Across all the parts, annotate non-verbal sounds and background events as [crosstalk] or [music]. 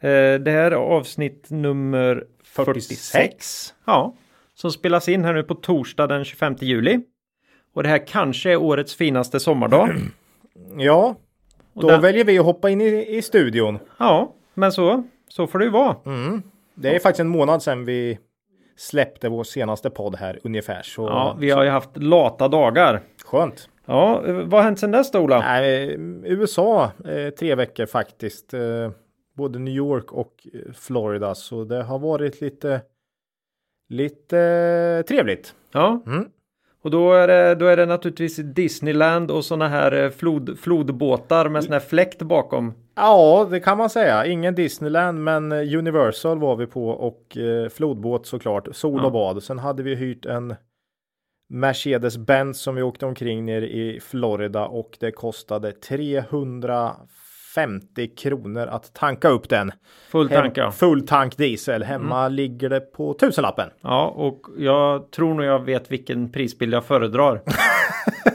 Eh, det här är avsnitt nummer 46. Ja, som spelas in här nu på torsdag den 25 juli. Och det här kanske är årets finaste sommardag. [clears throat] Ja, då den- väljer vi att hoppa in i, i studion. Ja, men så, så får det ju vara. Det är faktiskt en månad sedan vi släppte vår senaste podd här ungefär. Så Ja, vi har ju haft lata dagar. skönt. Ja, eh, vad har hänt sedan dess då, Ola? Nej, USA eh, tre veckor faktiskt. Eh, både New York och eh, Florida. Så det har varit lite, lite trevligt. Ja. Mm. Och då är, det, då är det naturligtvis Disneyland och sådana här eh, flod, flodbåtar med sån här fläkt bakom. Ja, det kan man säga. Ingen Disneyland, men eh, Universal var vi på och eh, flodbåt såklart. Sol Ja. och bad. Sen hade vi hyrt en Mercedes-Benz som vi åkte omkring ner i Florida och det kostade 350 kronor att tanka upp den. Full Hem- tank ja. Full tank diesel. Hemma ligger det på tusenlappen. Ja, och jag tror nog jag vet vilken prisbild jag föredrar. [laughs]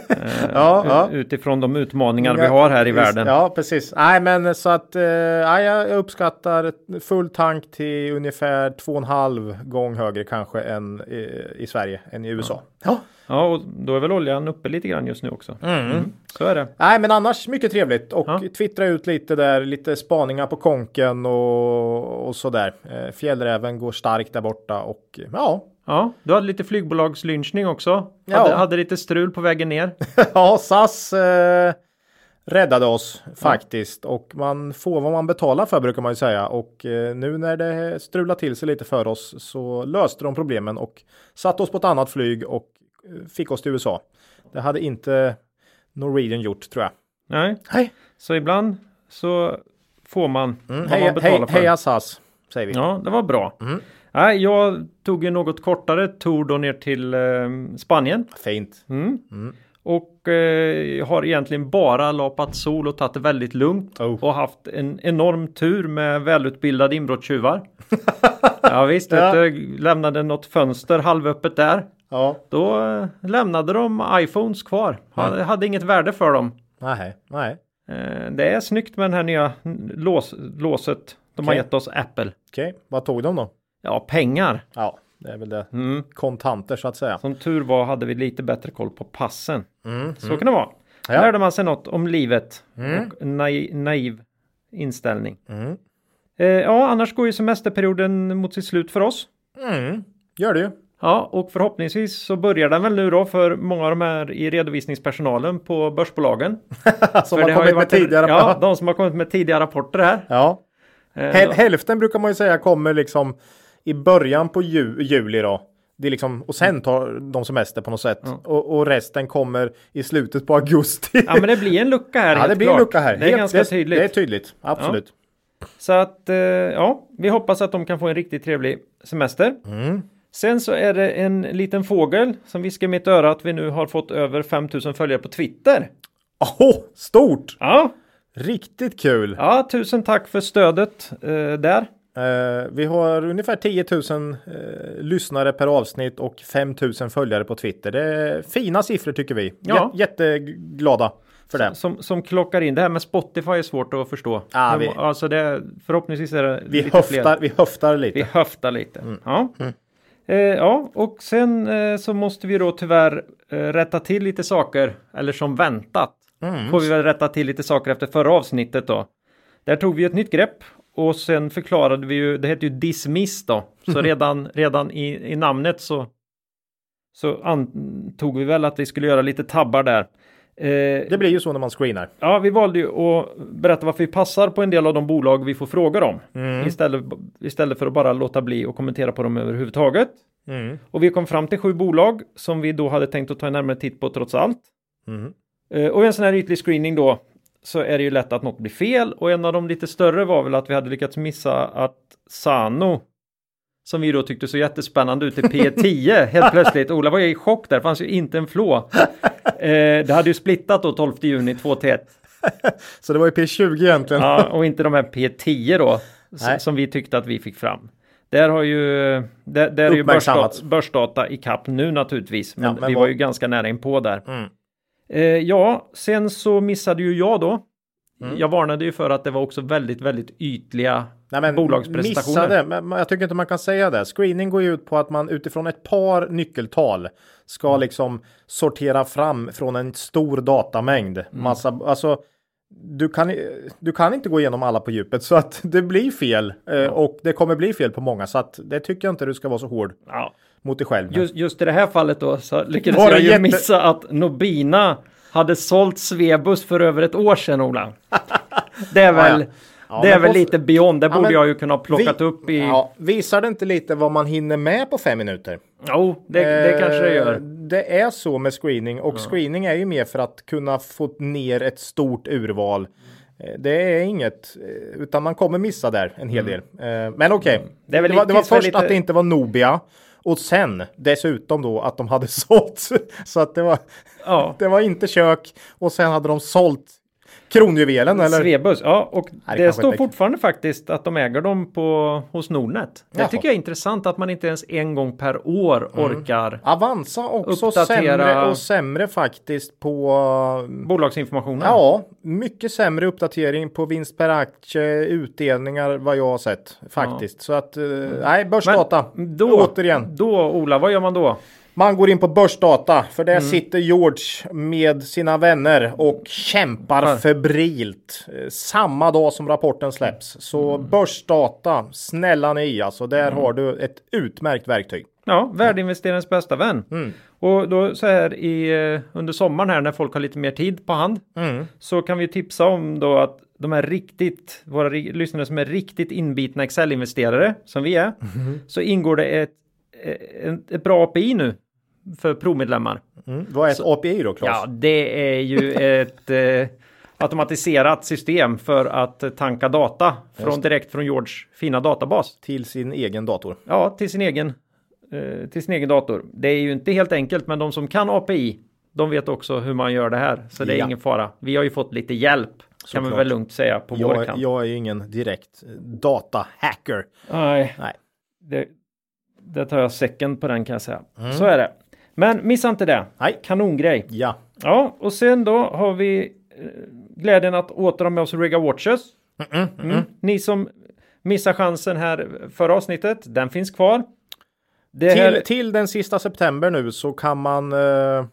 Eh, Ja, ja. Utifrån de utmaningar vi har här i Visst, världen. Ja, precis. Nej, men så att eh, ja, jag uppskattar full tank till ungefär två och en halv gång högre kanske än i, i Sverige än i USA. Ja. Ja, och då är väl oljan uppe lite grann just nu också. Mm. Så är det. Nej, men annars mycket trevligt och Ja. twittra ut lite där, lite spaningar på konken och, och så där. Eh, fjällräven går starkt där borta och ja, Ja, du hade lite flygbolagslynchning också. Ja. Hade, hade lite strul på vägen ner. [laughs] ja, SAS eh, räddade oss faktiskt och man får vad man betalar för brukar man ju säga och eh, nu när det strular till sig lite för oss så löste de problemen och satte oss på ett annat flyg och fick oss till USA. Det hade inte Norwegian gjort tror jag. Nej, Hej, så ibland så får man vad mm, heja, man betalar hej, för. heja SAS säger vi. Ja, det var bra. Mm. Nej, jag tog en något kortare tour då ner till eh, Spanien. Fint. Mm. Och eh, har egentligen bara lapat sol och tagit det väldigt lugnt. Oh. Och haft en enorm tur med välutbildade inbrottstjuvar. [laughs] ja visst, Ja. lämnade något fönster halvöppet där. Ja, Då eh, lämnade de iPhones kvar. Hade, hade inget värde för dem. nej, nej. Eh, det är snyggt med den här nya lås, låset de har Okej. gett oss Apple. Okej, vad tog de då? Ja, pengar. Ja, det är väl det. Mm. Kontanter så att säga. Som tur var hade vi lite bättre koll på passen. Mm, Så kan det vara. Ja. Lärde man sig något om livet Mm. och naiv, naiv inställning. Mm. Eh, ja, annars går ju semesterperioden mot sitt slut för oss. Mm. Gör det ju. Ja, och förhoppningsvis så börjar den väl nu då för många av de här i redovisningspersonalen på börsbolagen. [laughs] Som har kommit ju med en- tidigare. Ja, de som har kommit med tidiga rapporter här. ja. Eh, Häl- hälften brukar man ju säga kommer liksom i början på ju- juli då. Det är liksom, och sen tar de semester på något sätt. Och, och resten kommer i slutet på augusti. Ja, men det blir en lucka här. [laughs] Ja, det blir en klart. lucka här. Det är Helt- ganska det, tydligt. Det är tydligt, absolut. Så att, eh, ja, vi hoppas att de kan få en riktigt trevlig semester. Mm. Sen så är det en liten fågel som viskar i mitt öra att vi nu har fått över 5000 följare på Twitter. Åh, stort! Ja, Riktigt kul! ja tusen tack för stödet eh, där. Eh, vi har ungefär 10 000 eh, lyssnare per avsnitt och 5 000 följare på Twitter. Det är fina siffror tycker vi. Ja. Jä- jätteglada för det. Som, som klockar in. Det här med Spotify är svårt att förstå. Hur vi- Alltså det, förhoppningsvis är det Vi lite höftar, fler. vi höftar lite. Vi höftar lite. Ja. Eh, ja, och sen eh, så måste vi då tyvärr eh, rätta till lite saker. Eller som väntat. Får vi väl rätta till lite saker efter förra avsnittet då. Där tog vi ett nytt grepp. Och sen förklarade vi ju, det heter ju dismiss då. Så redan, redan i, i namnet så, så antog vi väl att vi skulle göra lite tabbar där. Eh, Det blir ju så när man screenar. Ja, vi valde ju att berätta varför vi passar på en del av de bolag vi får frågor om. Mm. Istället, istället för att bara låta bli och kommentera på dem överhuvudtaget. Mm. Och vi kom fram till sju bolag som vi då hade tänkt att ta en närmare titt på trots allt. Mm. Eh, Och en sån här ytlig screening då så är det ju lätt att något blir fel och en av de lite större var väl att vi hade lyckats missa att Sano som vi då tyckte så jättespännande ut i P10 [laughs] helt plötsligt. Ola var ju i chock där, det fanns ju inte en flå. [laughs] Eh, det hade ju splittat då 12 juni 2 till 1. [laughs] Så det var ju P20 egentligen. Ja, och inte de här P10 då Nej. som vi tyckte att vi fick fram. Där har ju, där, där är ju börsdata, börsdata i kapp nu naturligtvis. Men, Ja, men vi vad- var ju ganska nära in på där. Mm. Eh, ja, sen så missade ju jag då. Mm. Jag varnade ju för att det var också väldigt, väldigt ytliga Nej, men bolagsprestationer. Missade, men jag tycker inte man kan säga det. Screening går ju ut på att man utifrån ett par nyckeltal ska Mm. liksom sortera fram från en stor datamängd. Mm. Massa, alltså, du kan, du kan inte gå igenom alla på djupet så att [laughs] det blir fel eh, och det kommer bli fel på många så att det tycker jag inte du ska vara så hård Ja, mot dig själv. just, just i det här fallet då så lyckades jag ju jätte- missa att Nobina hade sålt Svebus för över ett år sedan Ola. Det är [laughs] väl, Ja, ja. Ja, det är väl på- lite beyond. Det borde jag ju kunna ha plockat Vi- upp i. Visar det inte lite vad man hinner med på fem minuter? Jo, det, det kanske det Eh, gör. Det är så med screening och screening är ju mer för att kunna få ner ett stort urval. Eh, Det är inget, eh, utan man kommer missa där en hel del. Eh, Men okej, Mm. Det det, var, det var först lite- att det inte var Nobia och sen dessutom då att de hade [laughs] sålt. Så att det var, Ja. det var inte kök och sen hade de sålt kronjuvelen eller? Svebus, ja och det det, står fortfarande faktiskt att de äger dem på, hos Nordnet. Det Jaha. tycker jag är intressant att man inte ens en gång per år Mm. orkar Avanza också Uppdatera- sämre och sämre faktiskt på bolagsinformationen. Ja, mycket sämre uppdatering på vinst per aktie, utdelningar vad jag har sett faktiskt. Så att, eh, nej, börsdata. Men då, Återigen, då Ola, vad gör man då? Man går in på börsdata för Mm. där sitter George med sina vänner och kämpar Ja. febrilt eh, samma dag som rapporten släpps. Så Mm. börsdata, snälla ni alltså, där har du ett utmärkt verktyg. Ja, värdeinvesterarens bästa vän. Mm. Och då så här i, eh, under sommaren här när folk har lite mer tid på hand Mm. så kan vi tipsa om då att de här riktigt, våra lyssnare som är riktigt inbitna Excel-investerare som vi är, Mm-hmm. så ingår det ett, ett, ett bra API nu för provmedlemmar. Mm. Vad är ett API då, Claes? Ja, det är ju ett eh, automatiserat system för att tanka data från, direkt från George fina databas. Till sin egen dator. Ja, till sin egen eh, till sin egen dator. Det är ju inte helt enkelt, men de som kan API, de vet också hur man gör det här, så det är Ja. ingen fara. Vi har ju fått lite hjälp, kan man väl lugnt säga på vår Jag, kant. jag är ingen direkt datahacker. Nej, Nej. det, det tar jag second på den kan jag säga. Så är det. Men missa inte det. Mm. Nej. Kanongrej. Ja. Ja, och sen då har vi eh, glädjen att åter ha med oss Rega Watches. Mm. Ni som missar chansen här förra avsnittet, den finns kvar. Det här, Till, till den sista september nu så kan man eh,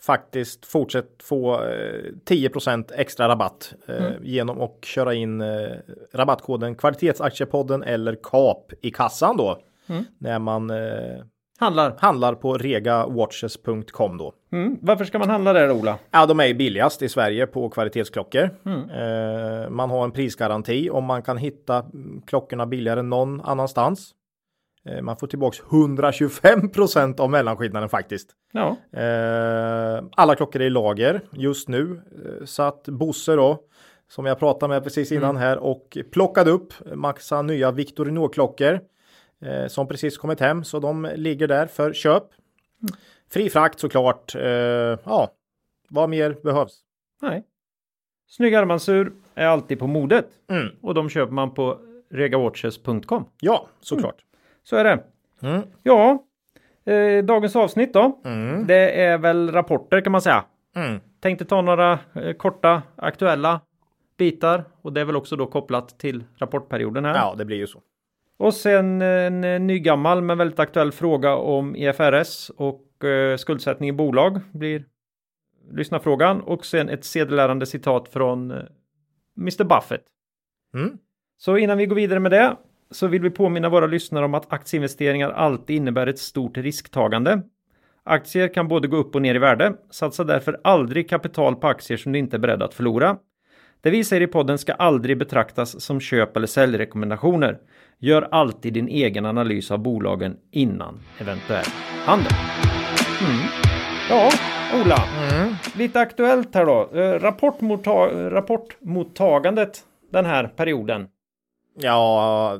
faktiskt fortsätta få eh, 10% extra rabatt eh, genom att köra in eh, rabattkoden kvalitetsaktiepodden eller KAP i kassan då. När man eh, handlar. handlar på regawatches.com då. Mm. Varför ska man handla där Ola? Ja, de är billigast i Sverige på kvalitetsklockor. Eh, man har en prisgaranti om man kan hitta mm, klockorna billigare någon annanstans. Eh, man får tillbaks 125% av mellanskillnaden faktiskt. Ja, Eh, alla klockor är i lager just nu. Så att Bosse då, som jag pratade med precis innan här och plockade upp massa nya Victorinox-klockor eh, som precis kommit hem. Så de ligger där för köp. Fri frakt såklart. Eh, ja, vad mer behövs? nej. Snygg armbandsur är alltid på modet Mm. och de köper man på regawatches.com. Ja, såklart. Så är det. Mm. Ja, eh, dagens avsnitt då. Mm. Det är väl rapporter kan man säga. Mm. Tänkte ta några eh, korta aktuella bitar och det är väl också då kopplat till rapportperioden här. Ja, det blir ju så. Och sen en nygammal men väldigt aktuell fråga om IFRS och eh, skuldsättning i bolag blir lyssnarfrågan och sen ett sedelärande citat från eh, Mr Buffett. Mm. Så innan vi går vidare med det så vill vi påminna våra lyssnare om att aktieinvesteringar alltid innebär ett stort risktagande. Aktier kan både gå upp och ner i värde. Satsa därför aldrig kapital på aktier som du inte är beredd att förlora. Det vi säger i podden ska aldrig betraktas som köp eller säljrekommendationer. Gör alltid din egen analys av bolagen innan eventuell handel. Mm. Ja, Ola, mm. lite aktuellt här då. Eh, rapportmottag rapportmottagandet den här perioden. Ja,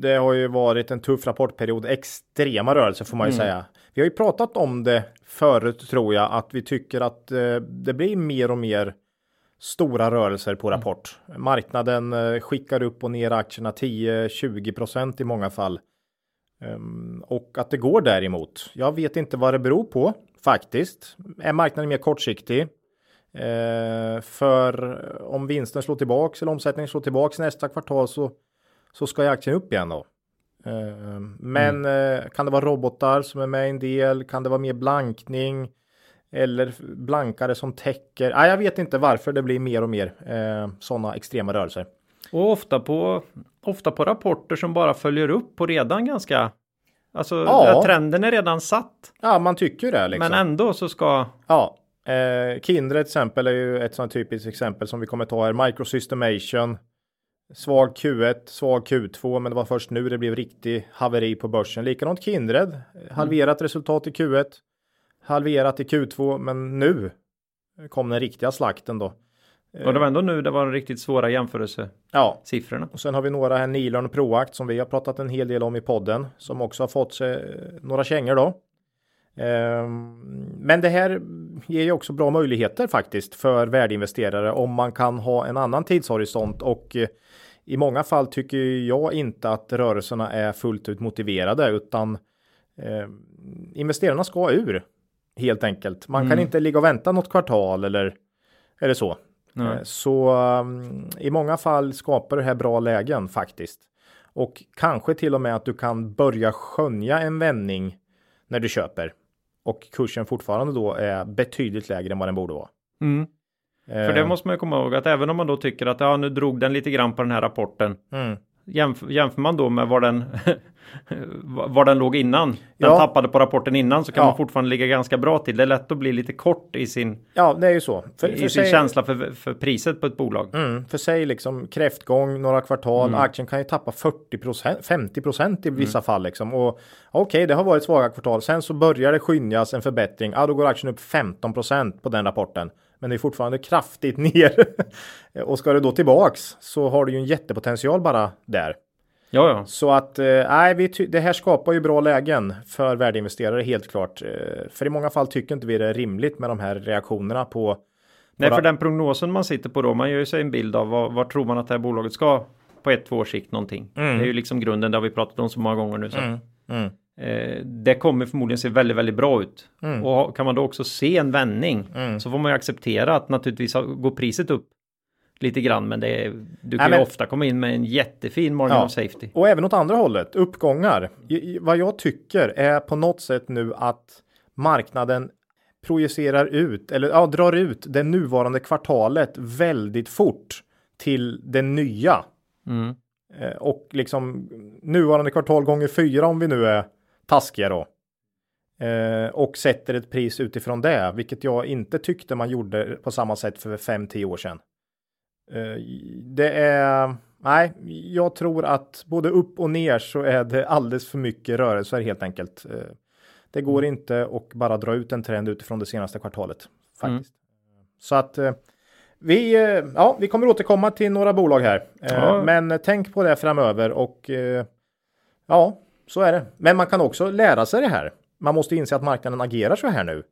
det har ju varit en tuff rapportperiod. Extrema rörelser får man ju mm. säga. Vi har ju pratat om det förut tror jag att vi tycker att eh, det blir mer och mer stora rörelser på mm. rapport. Mm. Marknaden eh, skickar upp och ner aktierna 10-20 procent i många fall. Um, och att det går däremot. Jag vet inte vad det beror på faktiskt. Är marknaden mer kortsiktig? Uh, för om vinsten slår tillbaks eller omsättningen slår tillbaks nästa kvartal så, så ska ju aktien upp igen då. Uh, men mm. uh, kan det vara robotar som är med i en del? Kan det vara mer blankning? Eller blankare som täcker? Nej, jag vet inte varför det blir mer och mer eh, sådana extrema rörelser. Och ofta på, ofta på rapporter som bara följer upp på redan ganska Alltså ja. trenden är redan satt. Ja, man tycker det. Liksom. Men ändå så ska. Ja, eh, Kindred till exempel är ju ett sånt typiskt exempel som vi kommer ta här. Microsystemation. Svag Q1, svag Q2, men det var först nu det blev riktig haveri på börsen. Likadant Kindred, halverat mm. resultat i Q1, halverat i Q2, men nu kom den riktiga slakten då. Och det var ändå nu det var riktigt svåra jämförelsesiffrorna. Ja. Och sen har vi några här, Nilon Proact som vi har pratat en hel del om i podden, som också har fått sig några kängor då. Ehm, men det här ger ju också bra möjligheter faktiskt för värdeinvesterare om man kan ha en annan tidshorisont och eh, i många fall tycker jag inte att rörelserna är fullt ut motiverade utan eh, investerarna ska ur helt enkelt. Man mm. kan inte ligga och vänta något kvartal eller, eller så. Nej. Eh, så um, i många fall skapar det här bra lägen faktiskt. Och kanske till och med att du kan börja skönja en vändning när du köper. Och kursen fortfarande då är betydligt lägre än vad den borde vara. Mm. Eh. För det måste man ju komma ihåg att även om man då tycker att ja, nu drog den lite grann på den här rapporten. Mm. Jämför, jämför man då med var den, [laughs] var den låg innan, den ja. tappade på rapporten innan så kan ja. man fortfarande ligga ganska bra till. Det är lätt att bli lite kort i sin, ja, det är ju så. För, i för sin sig, känsla för, för priset på ett bolag. Mm, för sig liksom kräftgång, några kvartal, mm. aktien kan ju tappa 40 procent, 50 procent i vissa mm. fall liksom. Och okej, okay, det har varit svaga kvartal. Sen så börjar det skynjas en förbättring. Ja, då går aktien upp 15 procent på den rapporten men det är fortfarande kraftigt [laughs] ner. och ska det då tillbaks så har du ju en jättepotential bara där. Ja, ja. Så att eh, nej, vi det här skapar ju bra lägen för värdeinvesterare helt klart. Eh, för i många fall tycker inte vi det är rimligt med de här reaktionerna på. Nej, för den prognosen man sitter på då, man gör ju sig en bild av vad, vad tror man att det här bolaget ska på ett, två års sikt någonting. Mm. Det är ju liksom grunden, det har vi pratat om så många gånger nu. Så. Mm. Mm. Eh, det kommer förmodligen se väldigt, väldigt bra ut. Mm. Och kan man då också se en vändning mm. så får man ju acceptera att naturligtvis går priset upp lite grann. Men det är, du kan Nej, ju ofta komma in med en jättefin margin ja. of safety. Och även åt andra hållet, uppgångar. Vad jag tycker är på något sätt nu att marknaden projicerar ut eller ja, drar ut det nuvarande kvartalet väldigt fort till det nya. Mm. Eh, och liksom nuvarande kvartal gånger fyra om vi nu är taskiga då. Eh, och sätter ett pris utifrån det, vilket jag inte tyckte man gjorde på samma sätt för 5-10 år sedan. Eh, det är, nej, jag tror att både upp och ner så är det alldeles för mycket rörelser helt enkelt. Eh, det går mm. inte att bara dra ut en trend utifrån det senaste kvartalet faktiskt. Mm. Så att eh, vi, eh, ja, vi kommer återkomma till några bolag här, eh, ja. men tänk på det framöver och ja, så är det. Men man kan också lära sig det här. Man måste inse att marknaden agerar så här nu.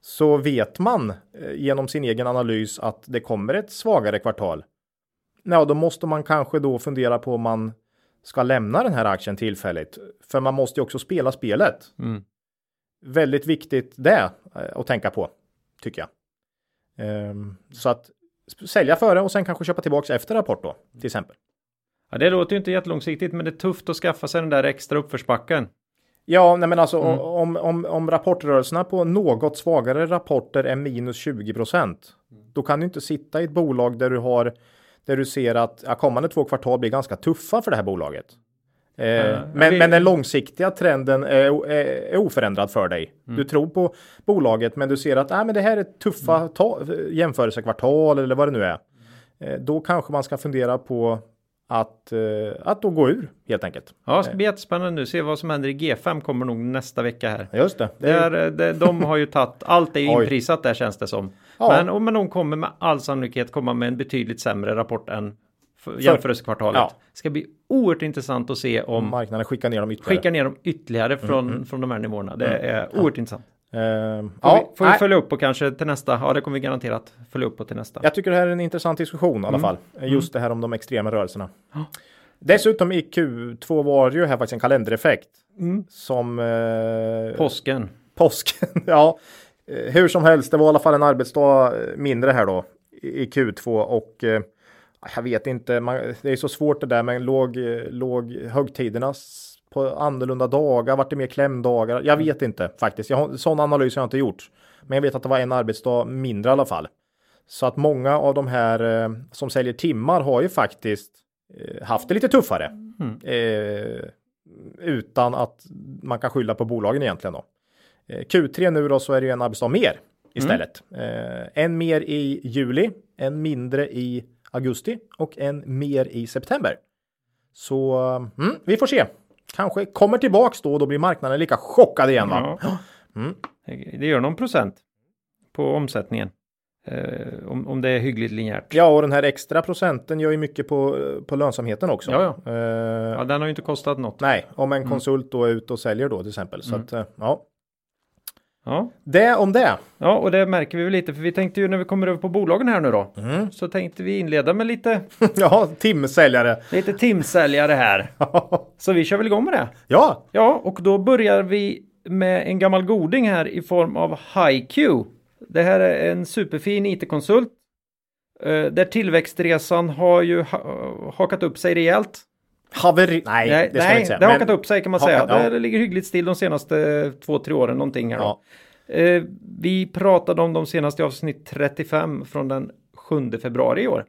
Så vet man eh, genom sin egen analys att det kommer ett svagare kvartal. Ja, då måste man kanske då fundera på om man ska lämna den här aktien tillfälligt. För man måste ju också spela spelet. Mm. Väldigt viktigt det eh, att tänka på, tycker jag. Um, så att sälja före och sen kanske köpa tillbaka efter rapport då, till exempel. Ja, det låter ju inte jättelångsiktigt, men det är tufft att skaffa sig den där extra uppförsbacken. Ja, nej men alltså mm. om, om, om rapportrörelserna på något svagare rapporter är minus 20 procent, då kan du inte sitta i ett bolag där du har där du ser att ja, kommande två kvartal blir ganska tuffa för det här bolaget. Eh, mm. men, vi... men den långsiktiga trenden är, är, är oförändrad för dig. Mm. Du tror på bolaget, men du ser att äh, men det här är tuffa mm. ta- jämförelsekvartal eller vad det nu är. Eh, då kanske man ska fundera på att, eh, att då gå ur helt enkelt. Ja, det ska bli jättespännande nu. Se vad som händer i G5 kommer nog nästa vecka här. Just det. det är... där, de, de har ju tagit, allt är ju [laughs] inprisat där känns det som. Ja. Men, men de kommer med all sannolikhet komma med en betydligt sämre rapport än jämförelsekvartalet. Ja. Det ska bli oerhört intressant att se om marknaden skickar ner dem ytterligare. Skickar ner dem ytterligare från, mm, mm. från de här nivåerna. Det mm. är oerhört intressant. Får ja, vi, får vi följa upp på kanske till nästa? Ja, det kommer vi garanterat följa upp på till nästa. Jag tycker det här är en intressant diskussion i alla mm. fall. Just mm. det här om de extrema rörelserna. Ja. Dessutom i Q2 var det ju här faktiskt en kalendereffekt. Mm. Som... Eh, påsken. Påsken, [laughs] ja. Eh, hur som helst, det var i alla fall en arbetsdag mindre här då i Q2 och eh, jag vet inte, man, det är så svårt det där med låg, låg högtiderna på annorlunda dagar, vart det mer klämdagar? Jag vet inte faktiskt. Jag har, sån analys har jag inte gjort. Men jag vet att det var en arbetsdag mindre i alla fall. Så att många av de här eh, som säljer timmar har ju faktiskt eh, haft det lite tuffare. Mm. Eh, utan att man kan skylla på bolagen egentligen då. Eh, Q3 nu då så är det ju en arbetsdag mer istället. Mm. en mer i juli, en mindre i augusti och en mer i september. Så mm, vi får se. Kanske kommer tillbaks då och då blir marknaden lika chockad igen va? Ja. Mm. Det gör någon procent på omsättningen. Eh, om, om det är hyggligt linjärt. Ja, och den här extra procenten gör ju mycket på, på lönsamheten också. Ja, ja. Eh, ja den har ju inte kostat något. Nej, om en mm. konsult då är ute och säljer då till exempel. Så mm. att, eh, ja. Ja. Det om det. Ja, och det märker vi väl lite, för vi tänkte ju när vi kommer över på bolagen här nu då, mm. så tänkte vi inleda med lite... [laughs] ja, timsäljare. Lite timsäljare här. [laughs] så vi kör väl igång med det? Ja. Ja, och då börjar vi med en gammal goding här i form av HiQ. Det här är en superfin IT-konsult. Eh, där tillväxtresan har ju hakat upp sig rejält. Haveri... Nej, nej, det ska nej, inte säga. Det har hakat upp sig kan man säga. Ja. Det ligger hyggligt still de senaste två, tre åren någonting här. Ja. Eh, vi pratade om de senaste avsnitt 35 från den 7 februari i år.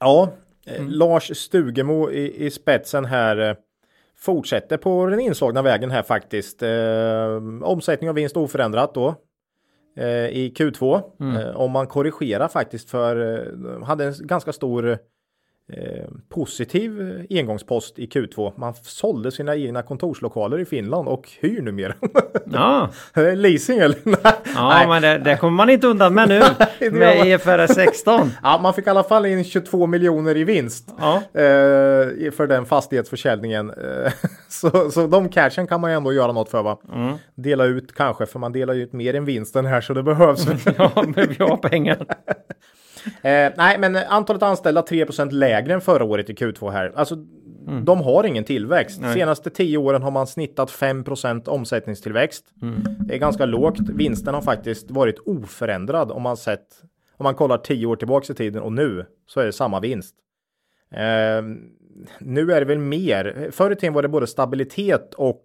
Ja, eh, mm. Lars Stugemo i, i spetsen här eh, fortsätter på den inslagna vägen här faktiskt. Eh, omsättning och vinst oförändrat då i Q2. Mm. Om man korrigerar faktiskt för, hade en ganska stor Eh, positiv engångspost i Q2. Man sålde sina egna kontorslokaler i Finland och hyr numera. [laughs] Ja. Leasing eller? [laughs] ja, Nej. men det, det, kommer man inte undan med nu [laughs] med IFRS 16. ja, man fick i alla fall in 22 miljoner i vinst ja. eh, för den fastighetsförsäljningen. Eh, så, så de cashen kan man ju ändå göra något för va? Mm. Dela ut kanske, för man delar ut mer än vinsten här så det behövs. ja, men vi har pengar. Eh, nej, men antalet anställda 3 lägre än förra året i Q2 här. Alltså, mm. de har ingen tillväxt. Nej. Senaste 10 åren har man snittat 5 omsättningstillväxt. Mm. Det är ganska lågt. Vinsten har faktiskt varit oförändrad om man sett om man kollar 10 år tillbaka i tiden och nu så är det samma vinst. Eh, nu är det väl mer. Förr i tiden var det både stabilitet och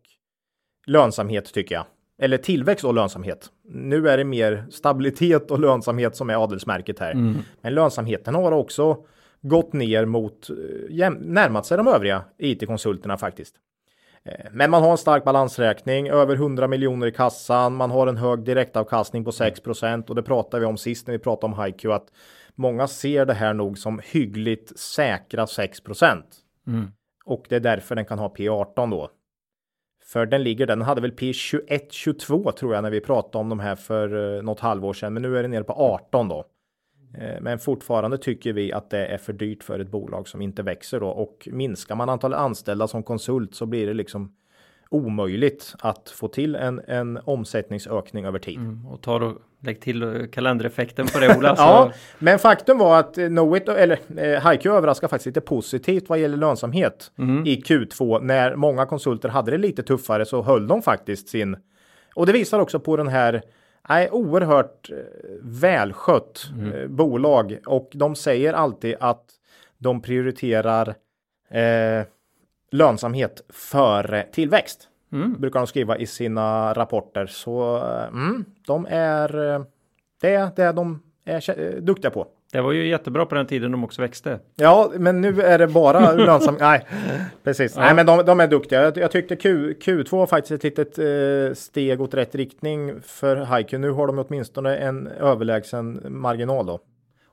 lönsamhet tycker jag eller tillväxt och lönsamhet. Nu är det mer stabilitet och lönsamhet som är adelsmärket här. Mm. Men lönsamheten har också gått ner mot, eh, närmat sig de övriga IT-konsulterna faktiskt. Eh, men man har en stark balansräkning, över 100 miljoner i kassan, man har en hög direktavkastning på 6% och det pratade vi om sist när vi pratade om HiQ att många ser det här nog som hyggligt säkra 6 mm. Och det är därför den kan ha P18 då. För den ligger den hade väl P21, 22 tror jag när vi pratade om de här för eh, något halvår sedan. Men nu är den nere på 18 då. Eh, men fortfarande tycker vi att det är för dyrt för ett bolag som inte växer då och minskar man antalet anställda som konsult så blir det liksom omöjligt att få till en, en omsättningsökning över tid. Mm, och tar och lägg till kalendereffekten på det Ola. [laughs] ja, men faktum var att eh, Knowit, eller eh, HiQ överraskar faktiskt lite positivt vad gäller lönsamhet mm. i Q2. När många konsulter hade det lite tuffare så höll de faktiskt sin. Och det visar också på den här Nej, oerhört eh, välskött mm. eh, bolag och de säger alltid att de prioriterar eh, lönsamhet före tillväxt. Mm. Brukar de skriva i sina rapporter. Så mm, de är eh, det är det de är eh, duktiga på. Det var ju jättebra på den tiden de också växte. Ja, men nu är det bara [laughs] lönsamt. Nej, precis. Ja. Nej, men de, de, är duktiga. Jag, jag tyckte Q, Q2 var faktiskt ett litet eh, steg åt rätt riktning för Haiku. Nu har de åtminstone en överlägsen marginal då.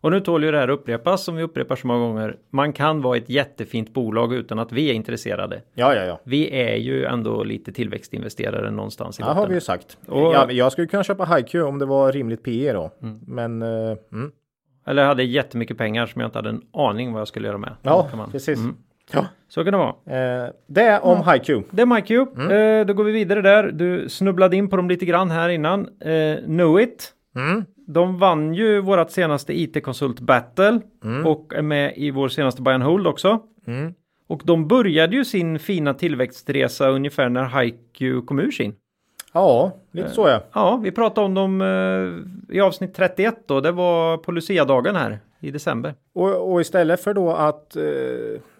Och nu tål ju det här upprepas som vi upprepar så många gånger. Man kan vara ett jättefint bolag utan att vi är intresserade. Ja, ja, ja. Vi är ju ändå lite tillväxtinvesterare någonstans i Det botten. har vi ju sagt. Och- ja, jag skulle kunna köpa HiQ om det var rimligt PE då. Men eh, mm. Eller jag hade jättemycket pengar som jag inte hade en aning vad jag skulle göra med. ja, precis. Mm. Ja. Så kan det vara. Eh, det är om HiQ. Det är MyQ. Mm. Eh, då går vi vidare där. Du snubblade in på dem lite grann här innan. Eh, Knowit. Mm. De vann ju vårt senaste IT-konsult battle Mm. och är med i vår senaste buy and hold också. Mm. Och de började ju sin fina tillväxtresa ungefär när HiQ kom ur sin. Ja, lite så ja. Ja, vi pratade om dem eh, i avsnitt 31 då. Det var på Lucia-dagen här i december. Och, och istället för då att eh,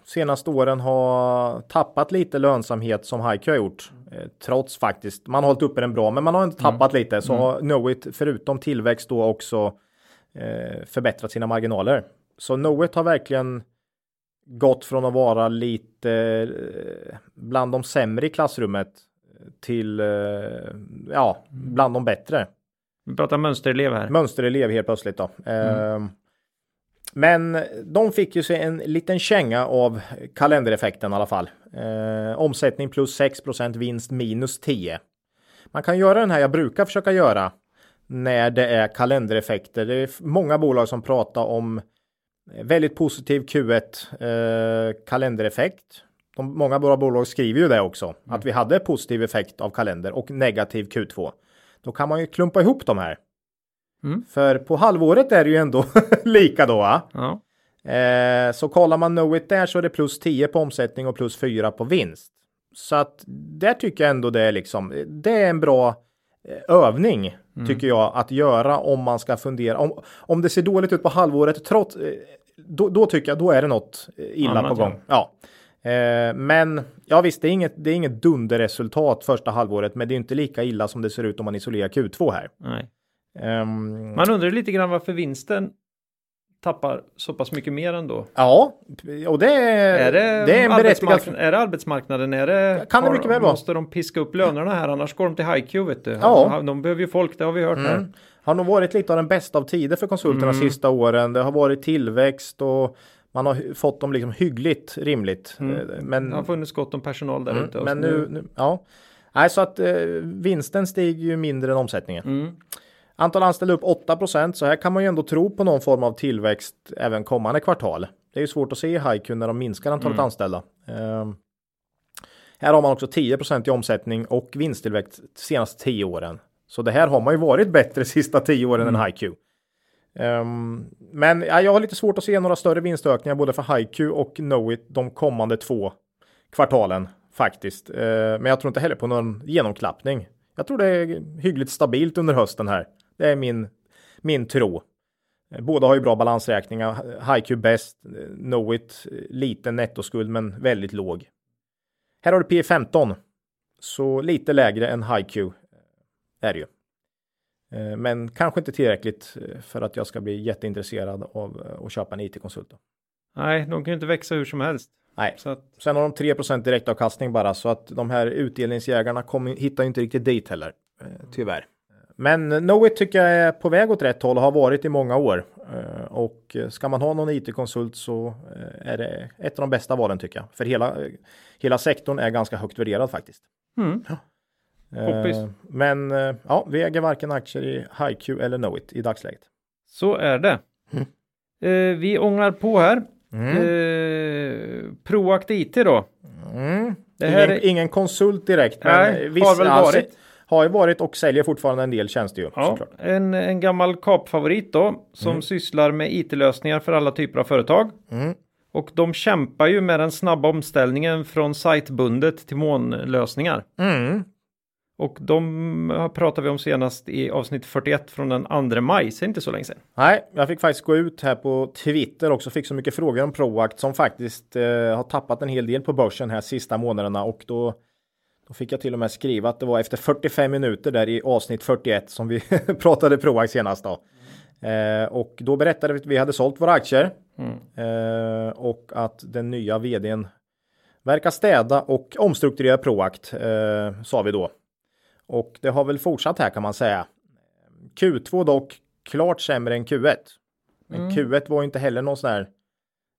senaste åren ha tappat lite lönsamhet som HiQ har gjort. Eh, trots faktiskt, man har hållit uppe den bra, men man har inte tappat lite. Så har Knowit förutom tillväxt då också eh, förbättrat sina marginaler. Så Knowit har verkligen gått från att vara lite eh, bland de sämre i klassrummet till eh, ja, bland de bättre. Vi pratar mönsterelev här. Mönsterelev helt plötsligt då. Eh, Men de fick ju sig en liten känga av kalendereffekten i alla fall. Eh, omsättning plus 6% vinst minus 10. Man kan göra den här jag brukar försöka göra när det är kalendereffekter. Det är många bolag som pratar om väldigt positiv Q1 eh, kalendereffekt. De, många bra bolag skriver ju det också, att vi hade positiv effekt av kalender och negativ Q2. Då kan man ju klumpa ihop de här. Mm. För på halvåret är det ju ändå [laughs] lika då. Va? Ja. Eh, så kollar man Knowit där så är det plus 10 på omsättning och plus 4 på vinst. Så att där tycker jag ändå det är liksom, det är en bra eh, övning tycker jag att göra om man ska fundera. Om, om det ser dåligt ut på halvåret trots, eh, då, då tycker jag då är det något illa Annat, på gång. Ja. Eh, men ja visst, det är inget, det är inget dunderresultat första halvåret, men det är inte lika illa som det ser ut om man isolerar Q2 här. Nej. Ehm, Man undrar lite grann varför vinsten tappar så pass mycket mer ändå. Ja, och det är, Är det, det är en berättigad är det arbetsmarknaden? Är det, Kan det mycket väl vara. Måste de piska upp lönerna här annars går de till HiQ vet du. Ja. De behöver ju folk, det har vi hört här. Mm. Har nog varit lite av den bästa av tider för konsulterna Mm. sista åren. Det har varit tillväxt och man har fått dem liksom hyggligt rimligt. Eh, Men, Det har funnits gott om personal där mm, ute. men så nu, nu, ja. Nej, så att eh, vinsten stiger ju mindre än omsättningen. Mm. Antal anställda upp 8% så här kan man ju ändå tro på någon form av tillväxt även kommande kvartal. Det är ju svårt att se i HiQ när de minskar antalet Mm. anställda. Ehm, här har man också 10% i omsättning och vinsttillväxt de senaste 10 åren. Så det här har man ju varit bättre de [laughs] sista 10 åren Mm. än HiQ. Ehm, men ja, jag har lite svårt att se några större vinstökningar både för HiQ och Knowit de kommande två kvartalen faktiskt. Ehm, men jag tror inte heller på någon genomklappning. Jag tror det är hyggligt stabilt under hösten här. Det är min, min tro. Båda har ju bra balansräkningar. HiQ bäst, Knowit liten nettoskuld men väldigt låg. Här har du P 15. Så lite lägre än HiQ är det ju. Eh, Men kanske inte tillräckligt eh, för att jag ska bli jätteintresserad av eh, att köpa en IT-konsult. Nej, de kan ju inte växa hur som helst. Nej, Så att, sen har de 3% direktavkastning bara så att de här utdelningsjägarna kommer, hittar ju inte riktigt dit heller. Tyvärr. Men Knowit tycker jag är på väg åt rätt håll och har varit i många år. Eh, Och ska man ha någon IT-konsult så eh, är det ett av de bästa valen tycker jag. För hela, eh, hela sektorn är ganska högt värderad faktiskt. mm. Poppis. Eh, Men ja, vi äger varken aktier i HiQ eller Knowit i dagsläget. Så är det. Eh, vi ångar på här. Mm. Proact IT då. Mm. Det här ingen, är- ingen konsult direkt. Men Nej, viss- har väl alltså, varit. Har ju varit och säljer fortfarande en del tjänster ju. Ja, en, en gammal kapfavorit då som sysslar med IT-lösningar för alla typer av företag. Mm. Och de kämpar ju med den snabba omställningen från sajtbundet till molnlösningar. Mm. Och de pratar vi om senast i avsnitt 41 från den 2 maj, så inte så länge sedan. Nej, jag fick faktiskt gå ut här på Twitter också. Fick så mycket frågor om Proact som faktiskt eh, har tappat en hel del på börsen här sista månaderna och då då fick jag till och med skriva att det var efter 45 minuter där i avsnitt 41 som vi [laughs] pratade Proact senast då. Eh, och då berättade vi att vi hade sålt våra aktier eh, och att den nya vdn verkar städa och omstrukturera Proact eh, sa vi då. Och det har väl fortsatt här kan man säga. Q2 dock klart sämre än Q1. Mm. Q1 var inte heller någon sån här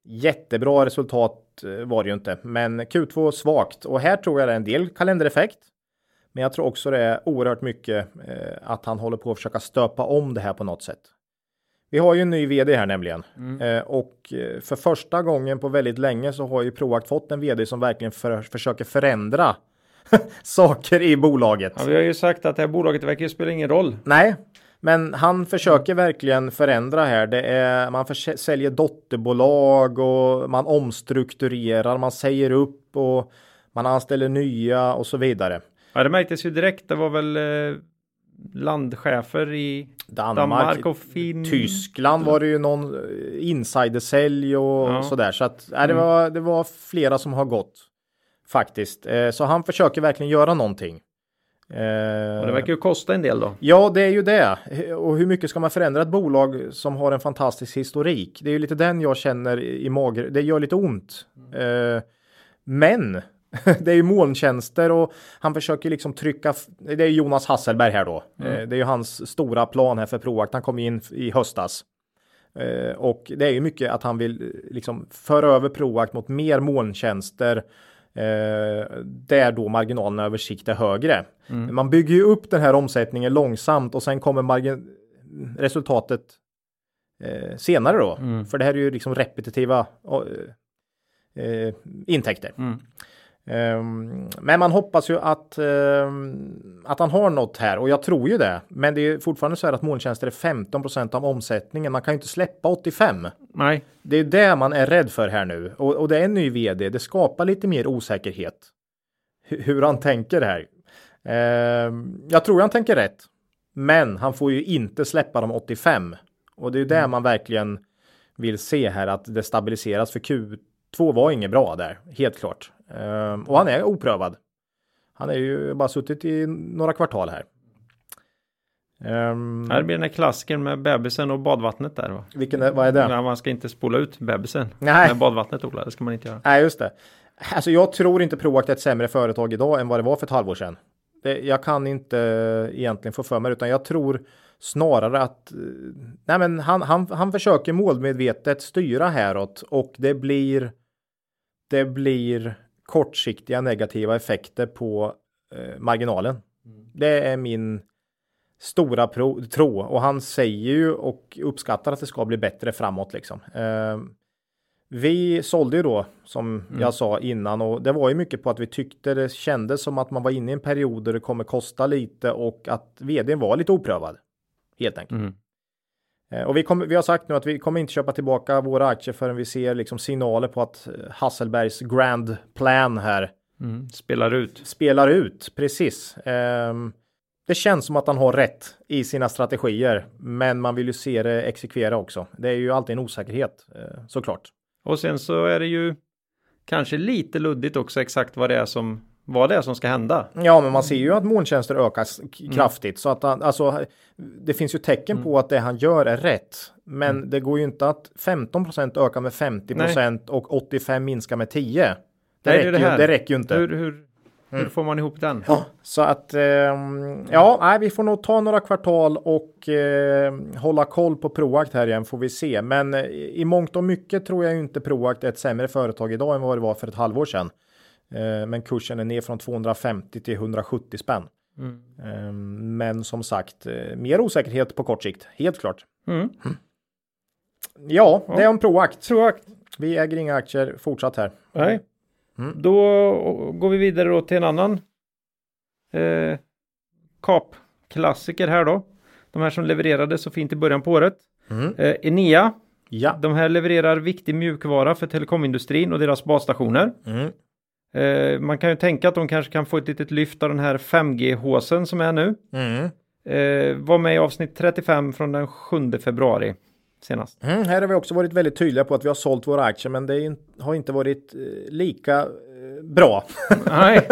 jättebra resultat eh, var det ju inte, men Q2 svagt och här tror jag det är en del kalendereffekt. Men jag tror också det är oerhört mycket eh, att han håller på att försöka stöpa om det här på något sätt. Vi har ju en ny vd här nämligen mm. eh, och för första gången på väldigt länge så har ju Proact fått en vd som verkligen för, försöker förändra [laughs] saker i bolaget. Ja, vi har ju sagt att det här bolaget verkar ju spela ingen roll. Nej, men han försöker verkligen förändra här. Det är, man säljer dotterbolag och man omstrukturerar, man säger upp och man anställer nya och så vidare. Ja, det märktes ju direkt. Det var väl eh, landchefer i Danmark, Danmark och Finn... Tyskland var det ju någon eh, insidersälj och ja. sådär. Så att äh, det, mm. var, det var flera som har gått faktiskt. Eh, så han försöker verkligen göra någonting. Eh, och det verkar ju kosta en del då. Ja, det är ju det. Och hur mycket ska man förändra ett bolag som har en fantastisk historik? Det är ju lite den jag känner i magen. Det gör lite ont. Mm. Men [laughs] det är ju molntjänster och han försöker liksom trycka. Det är Jonas Hasselberg här då. Mm. Det är ju hans stora plan här för Proact. Han kom in i höstas. Och det är ju mycket att han vill liksom föra över Proact mot mer molntjänster Eh, där då marginalerna över sikt är högre. Mm. Man bygger ju upp den här omsättningen långsamt och sen kommer margin resultatet eh, senare då. Mm. För det här är ju liksom repetitiva eh, intäkter. Mm. Um, men man hoppas ju att, um, att han har något här och jag tror ju det. Men det är fortfarande så här att molntjänster är 15% av omsättningen. Man kan ju inte släppa 85. Nej. Det är det man är rädd för här nu och, och det är en ny vd. Det skapar lite mer osäkerhet. Hur han tänker här. Um, jag tror han tänker rätt. Men han får ju inte släppa de 85 och det är ju det mm. man verkligen vill se här att det stabiliseras för Q2 var inget bra där, helt klart. Ehm, och han är oprövad. Han är ju bara suttit i några kvartal här. Um, här blir den här klassikern med bebisen och badvattnet där. Va? Vilken är, vad är det? Ja, man ska inte spola ut bebisen. Nej. Med badvattnet Ola, det ska man inte göra. Nej, just det. Alltså jag tror inte Proact är ett sämre företag idag än vad det var för ett halvår sedan. Det, jag kan inte egentligen få för mig utan jag tror snarare att nej men han, han, han försöker målmedvetet styra häråt och det blir det blir kortsiktiga negativa effekter på eh, marginalen. Mm. Det är min stora pro, tro och han säger ju och uppskattar att det ska bli bättre framåt liksom. Eh, vi sålde ju då som mm. jag sa innan och det var ju mycket på att vi tyckte det kändes som att man var inne i en period där det kommer kosta lite och att vdn var lite oprövad. Helt enkelt. Mm. Eh, och vi, kommer, vi har sagt nu att vi kommer inte köpa tillbaka våra aktier förrän vi ser liksom signaler på att eh, Hasselbergs grand plan här mm, spelar ut. Spelar ut, precis. Um, det känns som att han har rätt i sina strategier, men man vill ju se det exekvera också. Det är ju alltid en osäkerhet uh, såklart. Och sen så är det ju kanske lite luddigt också exakt vad det är som vad det är som ska hända. Ja, men man ser ju att molntjänster ökar mm. kraftigt så att han, alltså, det finns ju tecken mm. på att det han gör är rätt. Men mm. det går ju inte att 15% öka med 50% och 85 minska med 10. Det, Nej, räcker, det, det, det räcker ju inte. Hur, hur, hur får man ihop den? Ja, så att eh, ja, nej, vi får nog ta några kvartal och eh, hålla koll på Proact här igen får vi se. Men eh, i mångt och mycket tror jag inte Proact är ett sämre företag idag än vad det var för ett halvår sedan. Eh, men kursen är ner från 250 till 170 spänn. Mm. Ehm, men som sagt, eh, mer osäkerhet på kort sikt, helt klart. Mm. Mm. Ja, det är om Proact. Proact. Vi äger inga aktier fortsatt här. Nej. Mm. Då går vi vidare då till en annan eh, KAP-klassiker här då. De här som levererade så fint i början på året. Mm. Eh, Enea. Ja. De här levererar viktig mjukvara för telekomindustrin och deras basstationer. Mm. Eh, man kan ju tänka att de kanske kan få ett litet lyft av den här 5G-håsen som är nu. Mm. Eh, var med i avsnitt 35 från den 7 februari senast. Mm, här har vi också varit väldigt tydliga på att vi har sålt våra aktier men det har inte varit eh, lika eh, bra. [laughs] [laughs] Nej.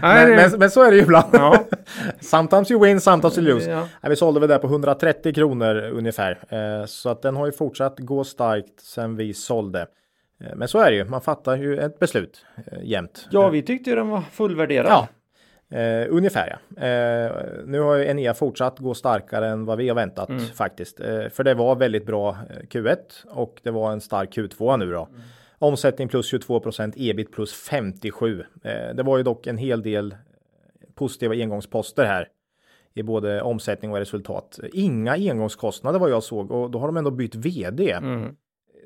men, men, men, så är det ju ibland. Ja. [laughs] sometimes you win, sometimes you lose. Ja. vi sålde väl där på 130 kronor ungefär. Eh, så att den har ju fortsatt gå starkt sen vi sålde. Eh, men så är det ju, man fattar ju ett beslut eh, jämt. Ja, vi tyckte ju den var fullvärderad. Ja. Eh, ungefär ja. Eh, nu har ju Enea fortsatt gå starkare än vad vi har väntat Mm. faktiskt. Eh, för det var väldigt bra eh, Q1 och det var en stark Q2 nu då. Mm. Omsättning plus 22% ebit plus 57. Eh, det var ju dock en hel del positiva engångsposter här i både omsättning och resultat. Inga engångskostnader vad jag såg och då har de ändå bytt vd. Mm.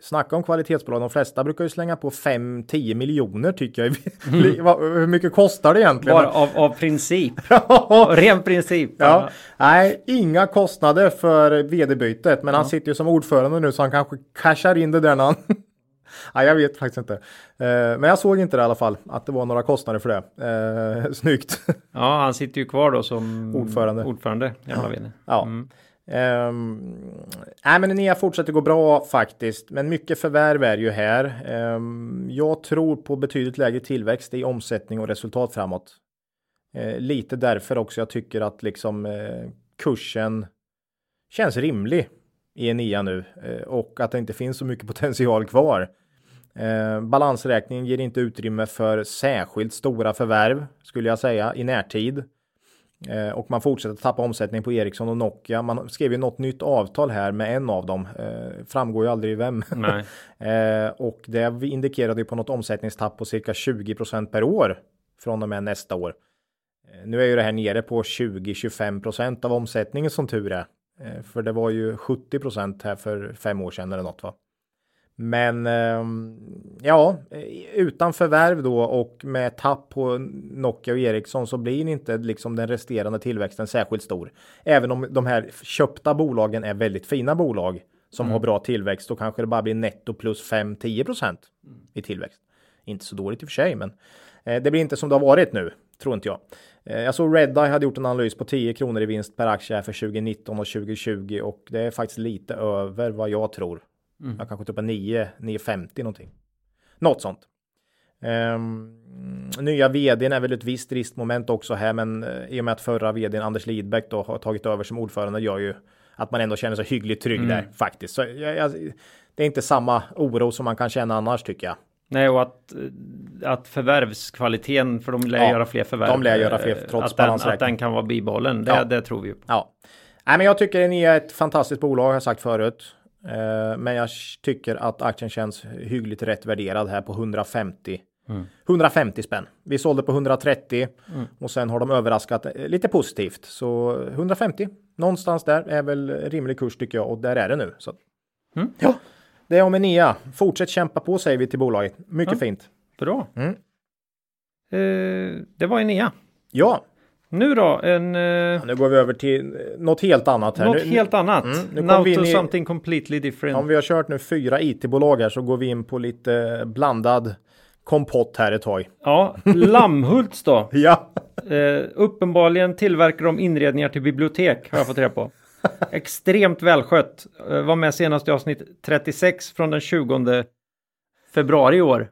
Snacka om kvalitetsbolag. De flesta brukar ju slänga på 5-10 miljoner tycker jag. [laughs] Mm. Hur mycket kostar det egentligen? Bara av, av princip. [laughs] Ren princip. Ja, nej, inga kostnader för vd-bytet, men han sitter ju som ordförande nu så han kanske cashar in det där när han... [laughs] nej, jag vet faktiskt inte. Eh, men jag såg inte det i alla fall, att det var några kostnader för det. Eh, snyggt. Ja, han sitter ju kvar då som Ordförande. ordförande vd. ja. Um, nej, men Enea fortsätter gå bra faktiskt, men mycket förvärv är ju här. Um, jag tror på betydligt lägre tillväxt i omsättning och resultat framåt. Uh, lite därför också jag tycker att liksom uh, kursen känns rimlig i Enea nu uh, och att det inte finns så mycket [laughs] potential kvar. Ehm, balansräkningen ger inte utrymme för särskilt stora förvärv skulle jag säga i närtid. Eh, och man fortsätter tappa omsättning på Ericsson och Nokia. Man skrev ju något nytt avtal här med en av dem. Eh, framgår ju aldrig vem. [laughs] Eh, och det indikerade ju på något omsättningstapp på cirka 20% per år från och med nästa år. Nu är ju det här nere på 20-25% av omsättningen som tur är. För det var ju 70 här för fem år sedan eller något va. Men ehm, ja, utan förvärv då och med tapp på Nokia och Ericsson så blir inte liksom den resterande tillväxten särskilt stor. Även om de här köpta bolagen är väldigt fina bolag som har bra tillväxt då kanske det bara blir netto plus 5-10% i tillväxt. Inte så dåligt i och för sig, men eh, det blir inte som det har varit nu, tror inte jag. Eh, jag såg Redeye hade gjort en analys på 10 kronor i vinst per aktie för 2019 och 2020 och det är faktiskt lite över vad jag tror. Jag kanske typ 9, 9,50 någonting. Något sånt. Ehm, nya vdn är väl ett visst riskmoment också här, men eh, i och med att förra vdn Anders Lidbeck då har tagit över som ordförande gör ju att man ändå känner sig hyggligt trygg där faktiskt. Så jag, jag, det är inte samma oro som man kan känna annars tycker jag. Nej, och att, att förvärvskvaliteten, för de lär Ja, göra fler förvärv. de lär göra fler eh, trots att den, att den kan vara bibehållen, det, Ja. det tror vi ju på. Ja, nej, men jag tycker ni är ett fantastiskt bolag har jag sagt förut. Eh, men jag tycker att aktien känns hyggligt rätt värderad här på 150. 150 spänn. Vi sålde på 130 och sen har de överraskat eh, lite positivt. Så 150 någonstans där är väl rimlig kurs tycker jag och där är det nu. Så. Ja, det är om Enea. Fortsätt kämpa på säger vi till bolaget. Mycket fint. Bra. Mm. Eh, det var Enea. Ja, Nu då, en... Eh, nu går vi över till eh, något helt annat här. något nu, helt annat. Mm, nu Now vi to i- something completely different. Om vi har kört nu fyra IT-bolag här så går vi in på lite blandad kompott här ett tag. Ja, Lammhults då. [laughs] Ja, Eh, uppenbarligen tillverkar de inredningar till bibliotek har jag fått reda på. [laughs] Extremt välskött. Eh, var med senast i avsnitt 36 från den 20 februari i år.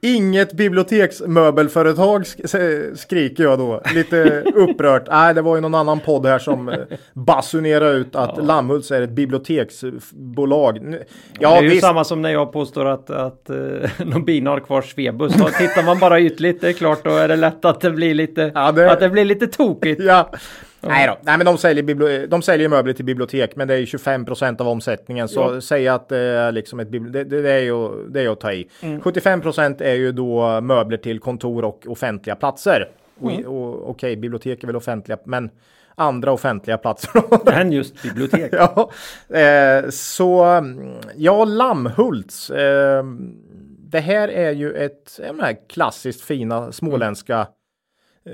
Inget biblioteksmöbelföretag sk- skriker jag då. Lite [laughs] upprört. Nej, det var ju någon annan podd här som eh, basunerade ut att Lammhults är ett biblioteksbolag. Ja, det är ju visst. samma som när jag påstår att, att [laughs] uh, Nobina har kvar Svebus. Då tittar man bara ytligt, det är klart, då är det lätt att det blir lite, Ja, det- att det blir lite tokigt. Ja. Nej då, nej men de säljer, bibli- de säljer möbler till bibliotek men det är ju 25% av omsättningen så Ja. säga att det är liksom ett bibli- det, det, är ju det är att ta i. Mm. 75% är ju då möbler till kontor och offentliga platser. Mm. Och, och, Okej, bibliotek är väl offentliga men andra offentliga platser. [laughs] Än just bibliotek. [laughs] ja, eh, så mm, ja, Lammhults. Eh, det här är ju ett här klassiskt fina småländska eh,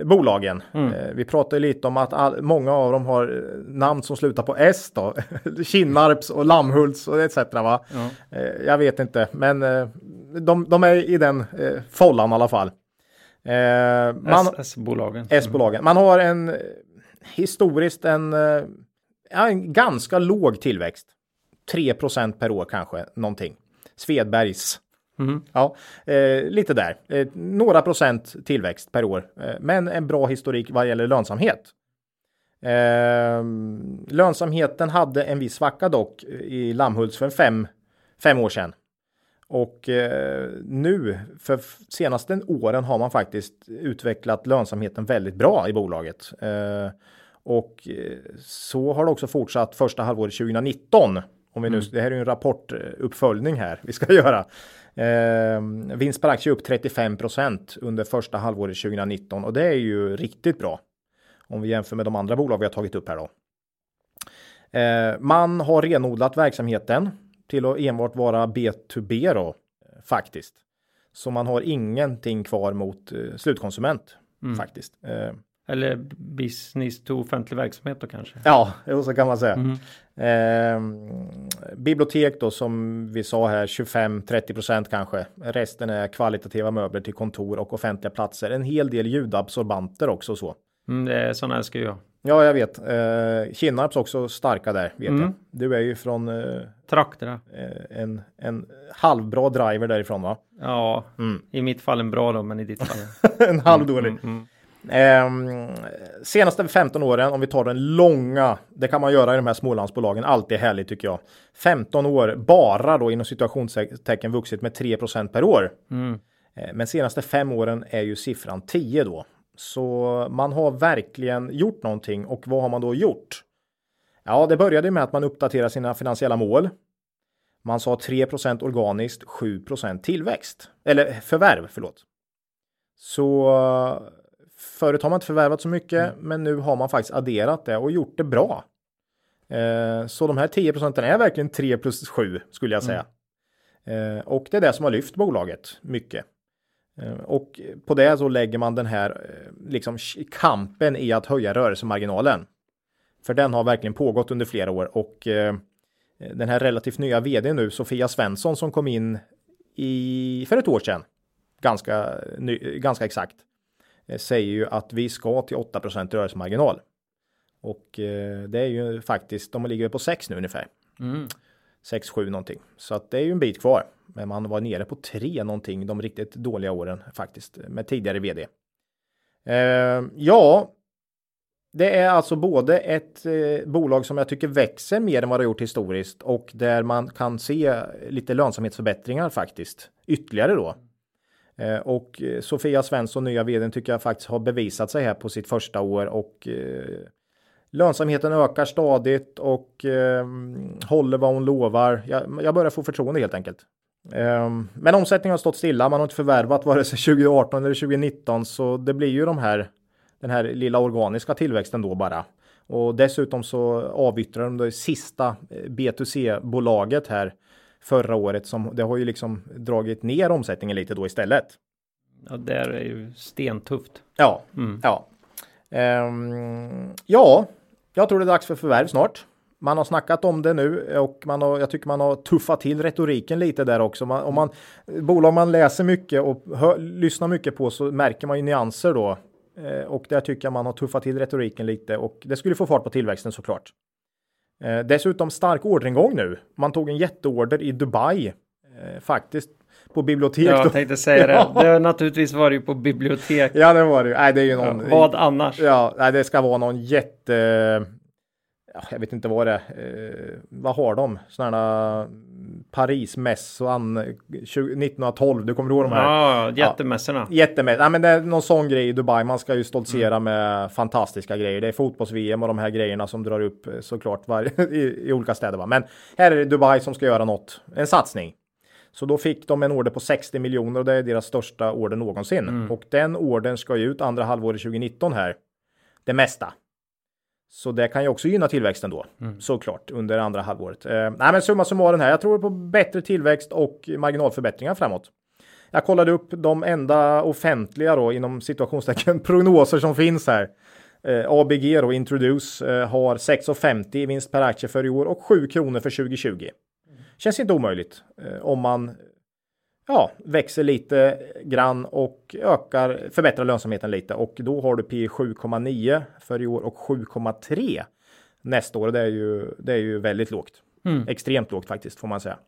bolagen. Mm. Eh, vi pratar lite om att all, många av dem har eh, namn som slutar på S då. [laughs] Kinnarps och Lammhults och etc. Va? Eh, jag vet inte, men eh, de, de är i den eh, follan i alla fall. Eh, man, SS-bolagen. S-bolagen. Man har en eh, historiskt en, eh, en ganska låg tillväxt. 3% per år kanske, någonting. Svedbergs. Mhm. Ja, eh, lite där. Eh, några procent tillväxt per år, eh, men en bra historik vad gäller lönsamhet. Eh, lönsamheten hade en viss svacka dock i Lammhults för fem, fem år sedan. Och eh, nu för senaste åren har man faktiskt utvecklat lönsamheten väldigt bra i bolaget. Eh, och eh, så har det också fortsatt första halvåret 2019. Om vi nu, mm. Det här är ju en rapportuppföljning här vi ska [laughs] göra. Eh, vinst per aktie upp 35% under första halvåret 2019 och det är ju riktigt bra. Om vi jämför med de andra bolag vi har tagit upp här då. Eh, man har renodlat verksamheten till att enbart vara B2B då faktiskt. Så man har ingenting kvar mot eh, slutkonsument mm. faktiskt. Eh, eller business to offentlig verksamhet då kanske? Ja, så kan man säga. Mm. Eh, bibliotek då som vi sa här 25-30 procent kanske. Resten är kvalitativa möbler till kontor och offentliga platser. En hel del ljudabsorbanter också så. Mm, det är sådana älskar jag. Ja, jag vet. Eh, Kinnarps också starka där, vet mm. jag. Du är ju från eh, trakterna. Eh, en, en halvbra driver därifrån, va? Ja, mm. i mitt fall en bra då, men i ditt fall. en [laughs] halvdålig. Mm, mm, mm. Eh, senaste 15 åren, om vi tar den långa, det kan man göra i de här Smålandsbolagen, alltid härligt tycker jag. 15 år, bara då inom situationstecken vuxit med 3% per år. Mm. Eh, men senaste fem åren är ju siffran 10 då. Så man har verkligen gjort någonting och vad har man då gjort? Ja, det började med att man uppdaterar sina finansiella mål. Man sa 3% organiskt, 7% tillväxt. Eller förvärv, förlåt. Så förut har man inte förvärvat så mycket, mm. men nu har man faktiskt adderat det och gjort det bra. Eh, så de här 10 procenten är verkligen 3 plus 7 skulle jag säga. Mm. Eh, och det är det som har lyft bolaget mycket. Eh, och på det så lägger man den här eh, liksom kampen i att höja rörelsemarginalen. För den har verkligen pågått under flera år och eh, den här relativt nya vd nu, Sofia Svensson som kom in i, för ett år sedan, ganska, ny, ganska exakt, säger ju att vi ska till 8% rörelsemarginal. Och det är ju faktiskt, de ligger på 6 nu ungefär. Mm. 6-7 någonting. Så att det är ju en bit kvar. Men man var nere på 3 någonting de riktigt dåliga åren faktiskt med tidigare vd. Eh, ja, det är alltså både ett eh, bolag som jag tycker växer mer än vad det gjort historiskt och där man kan se lite lönsamhetsförbättringar faktiskt ytterligare då. Eh, och eh, Sofia Svensson, nya vdn, tycker jag faktiskt har bevisat sig här på sitt första år och eh, Lönsamheten ökar stadigt och håller vad hon lovar. Jag, börjar få förtroende helt enkelt. Men omsättningen har stått stilla. Man har inte förvärvat vare sig 2018 eller 2019 så det blir ju de här den här lilla organiska tillväxten då bara. Och dessutom så avyttrar de det sista B2C-bolaget här förra året som det har ju liksom dragit ner omsättningen lite då istället. Ja, det är ju stentufft. Ja, mm. ja. Um, ja, jag tror det är dags för förvärv snart. Man har snackat om det nu och man har, jag tycker man har tuffat till retoriken lite där också. Man, om man, bolag man läser mycket och hör, lyssnar mycket på så märker man ju nyanser då. Eh, och där tycker jag man har tuffat till retoriken lite och det skulle få fart på tillväxten såklart. Eh, dessutom stark orderingång nu. Man tog en jätteorder i Dubai eh, faktiskt på bibliotek. Ja, jag tänkte säga det. [laughs] Ja. Det naturligtvis var det ju på bibliotek. Ja, det var det ju. Nej, det är ju någon. Ja, vad annars? Ja, nej, det ska vara någon jätte. Ja, jag vet inte vad det är. Eh, vad har de? Sådana Parismässan 1912. Du kommer ihåg de här? Ja, jättemässorna. Ja, jättemässorna. Ja, men det är någon sån grej i Dubai. Man ska ju stoltsera mm. med fantastiska grejer. Det är fotbolls-VM och de här grejerna som drar upp eh, såklart var, [laughs] i, i olika städer. Va? Men här är det Dubai som ska göra något. En satsning. Så då fick de en order på 60 miljoner och det är deras största order någonsin. Mm. Och den ordern ska ju ut andra halvåret 2019 här. Det mesta. Så det kan ju också gynna tillväxten då, mm. såklart, under andra halvåret. Eh, nej, men summa summarum här. Jag tror på bättre tillväxt och marginalförbättringar framåt. Jag kollade upp de enda offentliga då inom situationstecken [laughs] prognoser som finns här. Eh, ABG då, Introduce, eh, har 6,50 i vinst per aktie för i år och 7 kronor för 2020. Känns inte omöjligt eh, om man ja, växer lite grann och ökar, förbättrar lönsamheten lite och då har du P 7,9 för i år och 7,3 nästa år. Det är ju, det är ju väldigt lågt. Mm. Extremt lågt faktiskt får man säga.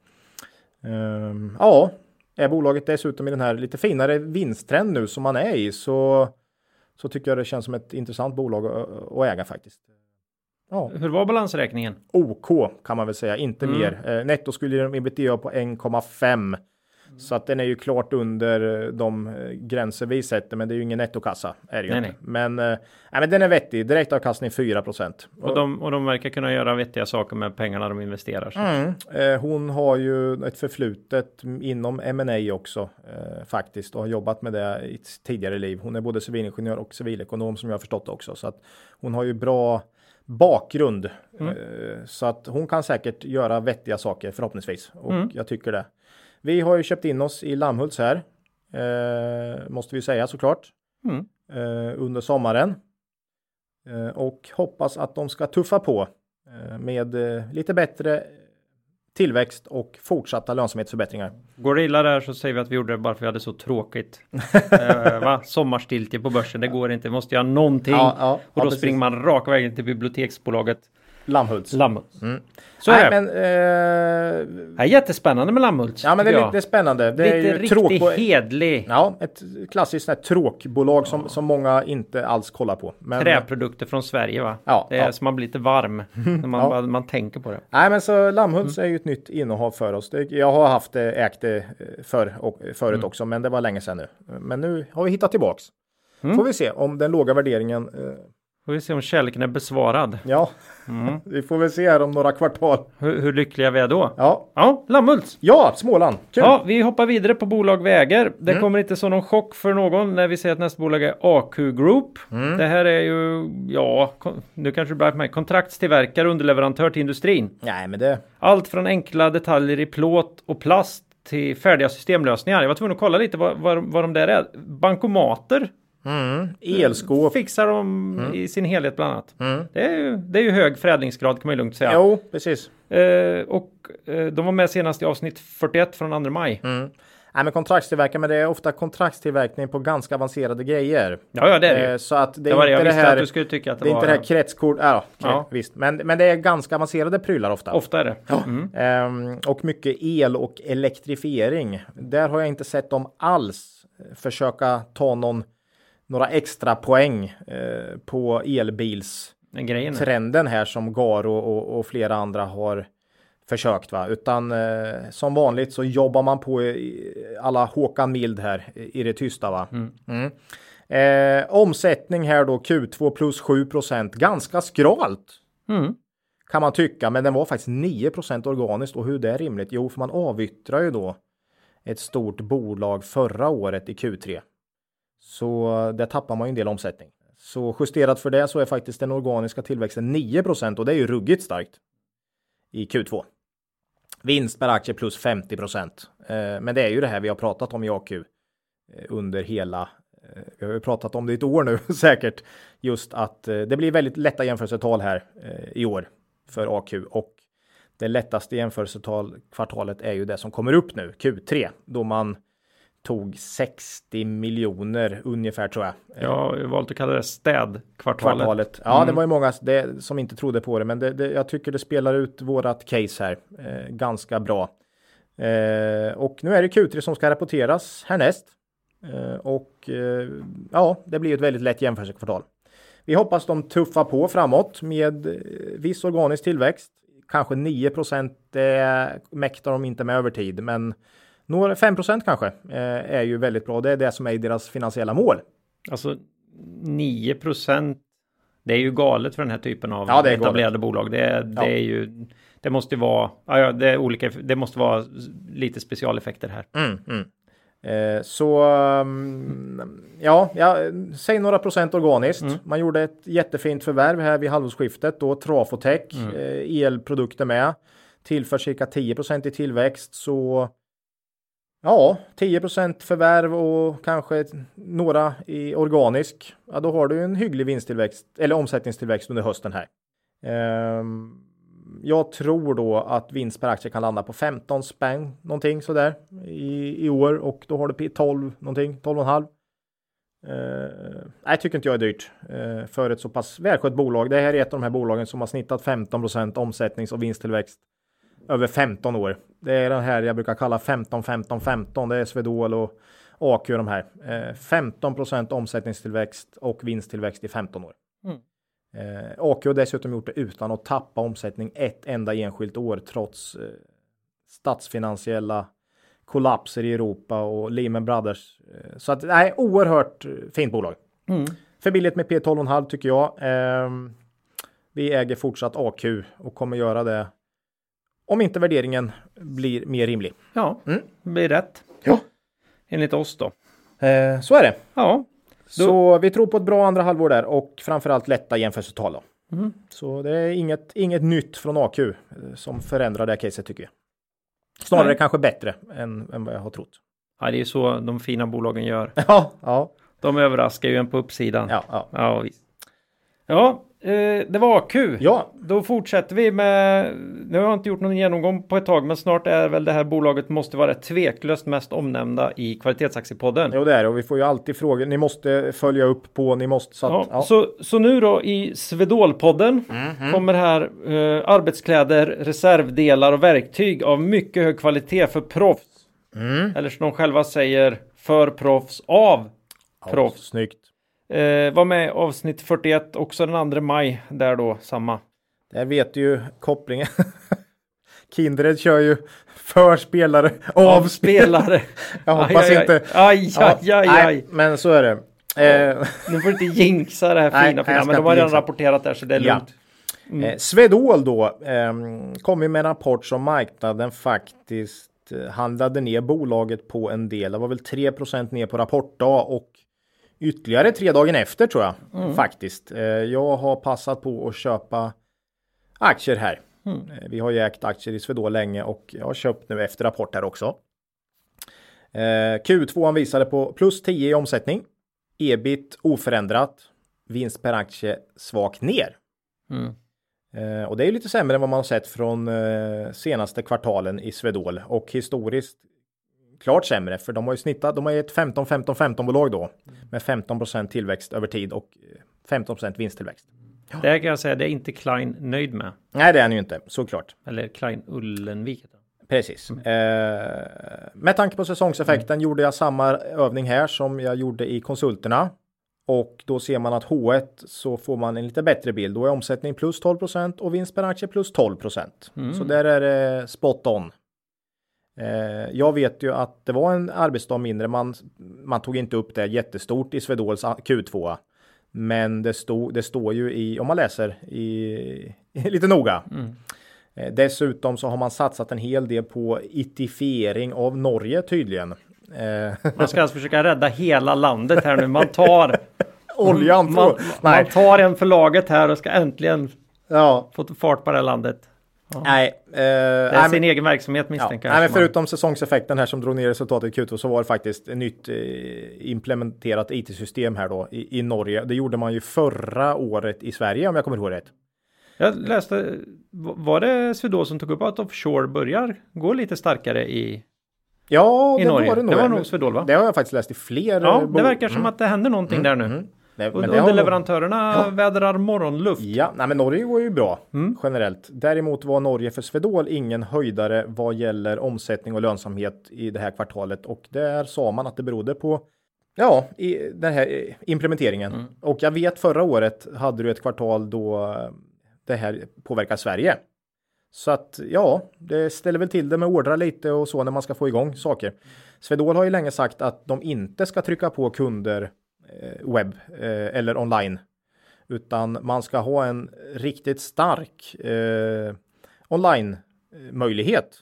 Um, ja, är bolaget dessutom i den här lite finare vinsttrend nu som man är i så, så tycker jag det känns som ett intressant bolag att, att äga faktiskt. Ja. Hur var balansräkningen? OK kan man väl säga, inte mm. mer. Eh, netto skulle de ebitda på 1,5 Så att den är ju klart under de eh, gränser vi sätter, men det är ju ingen nettokassa. Är det nej, inte. Nej. Men, äh, men den är vettig. Direktavkastning 4 procent. Och de, och de verkar kunna göra vettiga saker med pengarna de investerar. Mm. Eh, hon har ju ett förflutet inom M&A också eh, faktiskt och har jobbat med det i tidigare liv. Hon är både civilingenjör och civilekonom som jag har förstått också. Så att hon har ju bra bakgrund. Mm. Eh, så att hon kan säkert göra vettiga saker förhoppningsvis. Och mm. jag tycker det. Vi har ju köpt in oss i Lammhults här. Eh, måste vi säga såklart. Mm. Eh, under sommaren. Eh, och hoppas att de ska tuffa på eh, med eh, lite bättre tillväxt och fortsatta lönsamhetsförbättringar. Går det illa där så säger vi att vi gjorde det bara för att vi hade så tråkigt. [laughs] eh, va? Sommarstiltje på börsen, det går inte, måste göra någonting. Ja, ja, och då ja, springer man raka vägen till biblioteksbolaget Lammhults. Lammhults. Mm. Så Nej, är det. Men, eh... det är jättespännande med Lammhults. Ja, men det är lite spännande. Det lite är ju riktigt tråk... hedlig. Ja, ett klassiskt sånt tråkbolag som, som många inte alls kollar på. Men... Träprodukter från Sverige va? Ja. Det är ja. som man blir lite varm [laughs] när man, ja. man tänker på det. Nej, men så Lammhults mm. är ju ett nytt innehav för oss. Jag har haft det, ägt det eh, för, och, förut mm. också, men det var länge sedan nu. Men nu har vi hittat tillbaks. Mm. Får vi se om den låga värderingen eh, Får vi se om kärleken är besvarad. Ja, mm. [laughs] vi får väl se här om några kvartal. Hur, hur lyckliga vi är då. Ja, ja Lammhults. Ja, Småland. Kul. Ja, vi hoppar vidare på bolag vi äger. Det mm. kommer inte som någon chock för någon när vi säger att nästa bolag är AQ Group. Mm. Det här är ju, ja, nu kanske det blir mig, kontraktstillverkare, underleverantör till industrin. Nej, men det. Allt från enkla detaljer i plåt och plast till färdiga systemlösningar. Jag var tvungen att kolla lite vad, vad, vad de där är. Bankomater Mm. Elskåp. Fixar de mm. i sin helhet bland annat. Mm. Det, är ju, det är ju hög förädlingsgrad kan man ju lugnt säga. Jo, precis. Eh, och eh, de var med senast i avsnitt 41 från 2 maj. Mm. Nej, men kontraktstillverkare, men det är ofta kontraktstillverkning på ganska avancerade grejer. Ja, ja, det är det eh, Så att det, det är inte det jag det här. att du skulle tycka att det, det är var. inte det här kretskort. Ja, ja. visst. Men, men det är ganska avancerade prylar ofta. Ofta är det. Ja. Mm. Ehm, och mycket el och elektrifiering. Där har jag inte sett dem alls försöka ta någon några extra poäng eh, på elbilstrenden här som Garo och, och, flera andra har försökt va utan eh, som vanligt så jobbar man på i, alla Håkan Mild här i det tysta va. Mm. Mm. Eh, omsättning här då Q2 plus 7% ganska skralt. Mm. Kan man tycka, men den var faktiskt 9% organiskt och hur det är rimligt? Jo, för man avyttrar ju då ett stort bolag förra året i Q3. Så där tappar man ju en del omsättning. Så justerat för det så är faktiskt den organiska tillväxten 9% och det är ju ruggigt starkt i Q2. Vinst per aktie plus 50 eh, Men det är ju det här vi har pratat om i AQ eh, under hela eh, vi har ju pratat om det i ett år nu [laughs] säkert. Just att det blir väldigt lätta jämförelsetal här i år för AQ och det lättaste jämförelsetal kvartalet är ju det som kommer upp nu, Q3, då man tog 60 miljoner ungefär tror jag. Ja, jag valt att kalla det städkvartalet. Kvartalet. Ja, mm. det var ju många det, som inte trodde på det, men det, det, jag tycker det spelar ut vårat case här eh, ganska bra. Eh, och nu är det Q3 som ska rapporteras härnäst. Eh, och eh, ja, det blir ett väldigt lätt jämförelsekvartal. Vi hoppas de tuffar på framåt med eh, viss organisk tillväxt. Kanske 9 procent mäktar de inte med över tid, men Några 5% kanske eh, är ju väldigt bra. Det är det som är deras finansiella mål. Alltså 9% Det är ju galet för den här typen av ja, etablerade galet. bolag. Det, det ja. är ju. Det måste vara. Ja, det är olika. Det måste vara lite specialeffekter här. Mm, mm. Eh, så um, ja, ja, säg några procent organiskt. Mm. Man gjorde ett jättefint förvärv här vid halvårsskiftet då Trafotech, mm. eh, elprodukter med, tillför cirka 10% i tillväxt. Så Ja, 10% förvärv och kanske några i organisk. Ja, då har du en hygglig vinsttillväxt eller omsättningstillväxt under hösten här. Ehm, jag tror då att vinst per aktie kan landa på 15 spänn någonting sådär i, i år och då har du 12 någonting, 12,5. Ehm, nej, tycker inte jag är dyrt ehm, för ett så pass välskött bolag. Det här är ett av de här bolagen som har snittat 15% omsättnings och vinsttillväxt över 15 år. Det är den här jag brukar kalla 15, 15, 15. Det är Swedol och AQ de här. Eh, 15% omsättningstillväxt och vinsttillväxt i 15 år. Mm. Eh, AQ har dessutom gjort det utan att tappa omsättning ett enda enskilt år trots eh, statsfinansiella kollapser i Europa och Lehman Brothers. Så att nej, oerhört fint bolag. Mm. För billigt med P12,5 tycker jag. Ehm, vi äger fortsatt AQ och kommer göra det om inte värderingen blir mer rimlig. Ja, Mm. det blir rätt. Ja. Enligt oss då. Eh, så är det. Ja, Så vi tror på ett bra andra halvår där och framförallt lätta jämförelsetal. Då. Mm. Så det är inget, inget nytt från AQ eh, som förändrar det här caset tycker jag. Snarare Nej. kanske bättre än, än vad jag har trott. ja, det är ju så de fina bolagen gör. [laughs] Ja, ja, De överraskar ju en på uppsidan. ja, ja. Ja. Ja, det var AQ. ja. Då fortsätter vi med, nu har jag inte gjort någon genomgång på ett tag, men snart är väl det här bolaget måste vara tveklöst mest omnämnda i kvalitetsaktiepodden. Jo, det är det. Och vi får ju alltid frågor. Ni måste följa upp på, ni måste så att, Ja, ja. Så, så nu då i Svedolpodden kommer här eh, arbetskläder, reservdelar och verktyg av mycket hög kvalitet för proffs. Mm. Eller som de själva säger, för proffs av proffs. Snyggt. Eh, var med i avsnitt 41 också den 2 maj. Där då samma. Där vet du ju kopplingen. [laughs] Kindred kör ju för spelare av spelare. spelare. [laughs] Jag hoppas aj, aj, inte. Aj, aj, aj, aj, nej, men så är det. Eh, Nu får du inte jinxa det här [laughs] fina, nej, fina. jag Men de har redan rapporterat där så det är Ja. lugnt. Eh, Swedol då eh, kom ju med en rapport som marknaden faktiskt eh, handlade ner bolaget på en del. Det var väl 3% ner på rapportdag och ytterligare tre dagen efter tror jag faktiskt. Eh, jag har passat på att köpa aktier här. Eh, vi har ju ägt aktier i Swedol länge och jag har köpt nu efter rapport här också. Eh, Q2 visade på plus 10 i omsättning. Ebit oförändrat. Vinst per aktie svagt ner. Mm. Och det är lite sämre än vad man har sett från senaste kvartalen i Swedol och historiskt klart sämre för de har ju snittat. De har ju ett 15 15 15 bolag då med 15% tillväxt över tid och eh, 15% vinsttillväxt. Det här kan jag säga, det är inte Klein nöjd med. Nej, det är han ju inte såklart. Eller Klein Ullenvik. Precis. Eh, med tanke på säsongseffekten gjorde jag samma övning här som jag gjorde i konsulterna. Och då ser man att H1 så får man en lite bättre bild. Då är omsättning plus 12% och vinst per aktie plus 12% Så där är det spot on. Eh, jag vet ju att det var en arbetsdag mindre. Man, man tog inte upp det jättestort i Swedols Q2. Men det, stod, det står ju i, om man läser i, [laughs] lite noga. Eh, Dessutom så har man satsat en hel del på itifiering av Norge tydligen. Eh, Man ska alltså [laughs] försöka rädda hela landet här nu. Man tar, [laughs] oljan man, man tar en för laget här och ska äntligen ja, få fart på det här landet. Nej. Eh, Det är nej, sin men, egen verksamhet ja, misstänker nej, men jag. förutom säsongseffekten här som drog ner resultatet i Q2 så var det faktiskt ett nytt eh, implementerat IT-system här då i, i Norge. Det gjorde man ju förra året i Sverige om jag kommer ihåg rätt. Jag läste, var det Swedol som tog upp att offshore börjar gå lite starkare i, Ja, i det Norge? var det nog. Det var nog Swedol va? Det har jag faktiskt läst i fler. Ja, eh, det verkar som Mm. att det händer någonting där nu. Mm. Men nog- Underleverantörerna vädrar morgonluft. Ja, nej, men Norge går ju bra Mm. generellt. Däremot var Norge för Swedol ingen höjdare vad gäller omsättning och lönsamhet i det här kvartalet och där sa man att det berodde på Ja, i den här eh, implementeringen. Mm. Och jag vet förra året hade du ett kvartal då eh, det här påverkar Sverige. Så att ja, det ställer väl till det med ordrar lite och så när man ska få igång saker. Swedol har ju länge sagt att de inte ska trycka på kunder Eh, webb eh, eller online. Utan man ska ha en riktigt stark eh, online eh, möjlighet.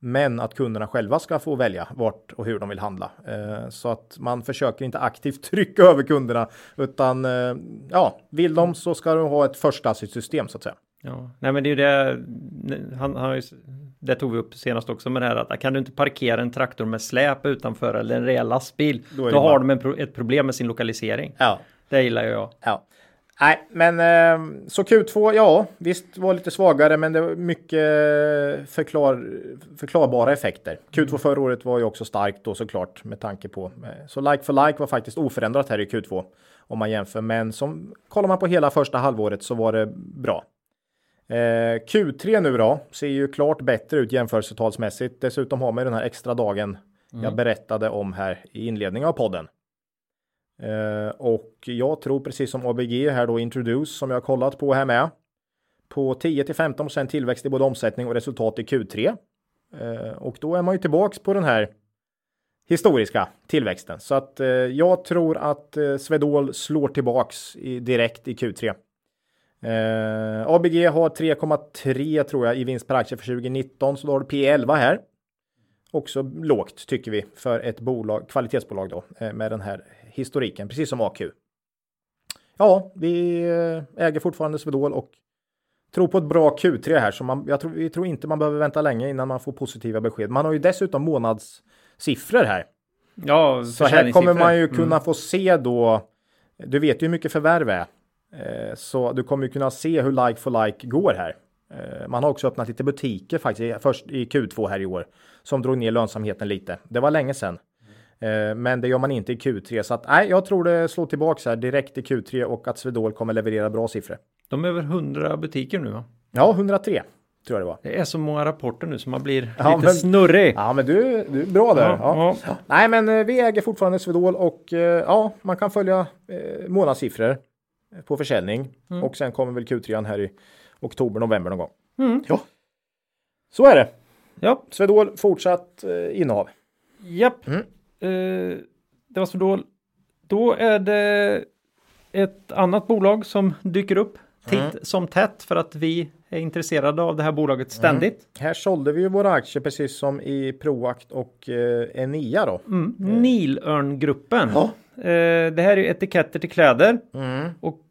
Men att kunderna själva ska få välja vart och hur de vill handla. Eh, så att man försöker inte aktivt [laughs] trycka över kunderna. Utan eh, ja, vill de så ska de ha ett första system så att säga. Ja, nej men det är ju det, han, han har ju, det tog vi upp senast också med det här att kan du inte parkera en traktor med släp utanför eller en rejäl lastbil, Då då, har bara- de ett problem med sin lokalisering. Ja, Det gillar jag. ja. Nej, men eh, så Q2, ja, visst var lite svagare, men det var mycket förklar, förklarbara effekter. Q2 förra året var ju också starkt då såklart med tanke på. eh, Så like for like var faktiskt oförändrat här i Q2 om man jämför, men som kollar man på hela första halvåret så var det bra. Eh, Q3 nu då ser ju klart bättre ut jämförelsetalsmässigt. Dessutom har man den här extra dagen jag berättade om här i inledningen av podden. Eh, och jag tror precis som ABG här då Introduce som jag har kollat på här med. På 10 till 15% tillväxt i både omsättning och resultat i Q3. Eh, och då är man ju tillbaks på den här historiska tillväxten. Så att jag tror att eh, Swedol slår tillbaks i, direkt i Q3. Eh, ABG har 3,3 tror jag i vinst per aktie för 2019, så då har du P11 här. Också lågt tycker vi för ett bolag, kvalitetsbolag då eh, med den här historiken, precis som AQ. Ja, vi eh, äger fortfarande Swedol och tror på ett bra Q3 här, så man, jag tror, vi tror inte man behöver vänta länge innan man får positiva besked. Man har ju dessutom månadssiffror här. Ja, Så här kommer man ju kunna få se då. Du vet ju hur mycket förvärv är. Eh, Så du kommer ju kunna se hur like for like går här. Eh, Man har också öppnat lite butiker faktiskt först i Q2 här i år som drog ner lönsamheten lite. Det var länge sedan. Eh, Men det gör man inte i Q3 så att nej, jag tror det slår tillbaks här direkt i Q3 och att Swedol kommer leverera bra siffror. De är över 100 butiker nu va? Ja, 103 tror jag det var. Det är så många rapporter nu som man blir Ja, lite men- snurrig. Ja, men du, du är bra där. Ja, Ja, Nej, men vi äger fortfarande Swedol och ja, man kan följa eh, månadssiffror på försäljning och sen kommer väl Q3 här i oktober, november någon gång. Ja, så är det. Ja, Swedol fortsatt eh, innehav. japp. Mm. Eh, det var så då. Då är det ett annat bolag som dyker upp titt Mm. som tätt för att vi är intresserade av det här bolaget ständigt. Här sålde vi ju våra aktier precis som i Proact och eh, Enia då. Mm. Nilörngruppen. Ja. Eh, det här är ju etiketter till kläder. Mm. Och eh,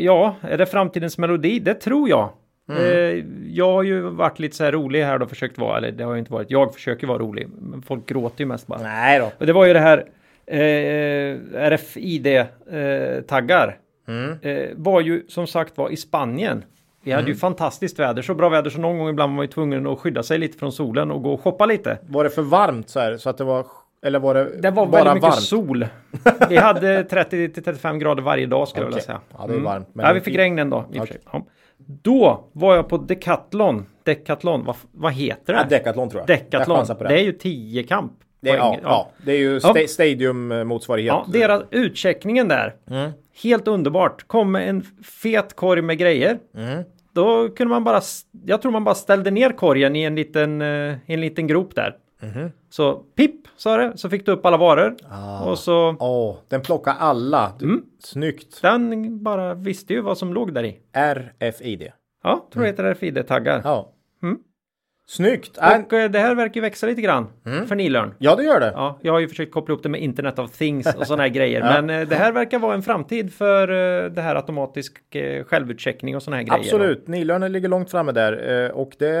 ja, är det framtidens melodi? Det tror jag. Mm. Eh, jag har ju varit lite så här rolig här och försökt vara, eller det har ju inte varit, jag försöker vara rolig. Men folk gråter ju mest bara. Nej då. Och det var ju det här eh, RFID-taggar. Mm. Eh, var ju som sagt var i Spanien. Vi hade ju fantastiskt väder, så bra väder så någon gång ibland var man ju tvungen att skydda sig lite från solen och gå och shoppa lite. Var det för varmt så här så att det var eller var det, Det var bara väldigt mycket varmt? sol. [laughs] Vi hade 30 till 35 grader varje dag skulle jag vilja säga. Ja, det är varmt, men- Men ja, vi fick regn en dag. i sig. Ja. Då var jag på Decathlon. Decathlon, vad, vad heter det? Ja, Decathlon tror jag. Jag Decathlon. chansar på Det är ju 10 kamp. Det är, ja, ja. det är ju sta Stadium motsvarighet. Ja, deras utcheckningen där. Mm. Helt underbart. Kom med en fet korg med grejer. Mm. Då kunde man bara, jag tror man bara ställde ner korgen i en liten, eh, en liten grop där. Mhm. Så pip sa det, så fick du upp alla varor. Ah. Och så Åh, den plockar alla. Du, Mm. Snyggt. den bara visste ju vad som låg där i. RFID. Ja, tror jag heter RFID-taggar. Ja. Mm. Snyggt. Äh, Och eh, det här verkar ju växa lite grann för Nilörn. ja, det gör det. Ja, jag har ju försökt koppla upp det med Internet of Things och sådana här [laughs] grejer. Men eh, det här verkar vara en framtid för eh, det här automatisk självutcheckning och sådana här grejer. Absolut. Nilörnen ligger långt framme där och det,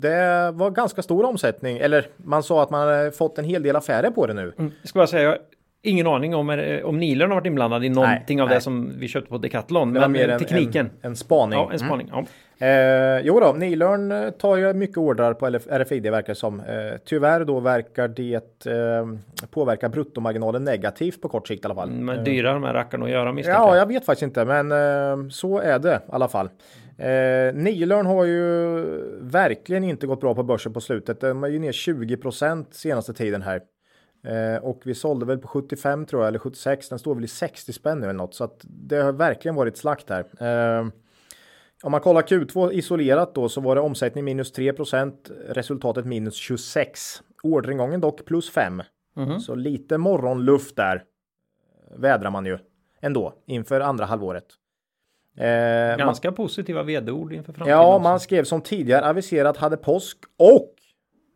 det var ganska stor omsättning. Eller man sa att man hade fått en hel del affärer på det nu. Mm. Jag ska bara säga, jag har ingen aning om, eh, om Nilörn har varit inblandad i någonting Nej, av nej. det som vi köpte på Decathlon. Men mer eh, en, tekniken. En, en spaning. Ja, en spaning. Ja. Eh, jo då, Nilörn eh, tar ju mycket ordrar på RFID verkar det som. Eh, tyvärr då verkar det eh, påverka bruttomarginalen negativt på kort sikt i alla fall. Men dyra de här rackarna att göra misstänker Ja, jag. jag vet faktiskt inte, men eh, så är det i alla fall. Eh, Nilörn har ju verkligen inte gått bra på börsen på slutet. De är ju ner 20% senaste tiden här. Eh, och vi sålde väl på 75 tror jag, eller 76. Den står väl i 60 spänn nu eller något. Så att det har verkligen varit slakt här. Eh, om man kollar Q2 isolerat då så var det omsättning minus 3% resultatet minus 26. Orderingången dock plus 5. Mhm. Så lite morgonluft där eh, vädrar man ju ändå inför andra halvåret. Eh, man, Ganska positiva vd-ord inför framtiden. ja, också. man skrev som tidigare aviserat hade påsk och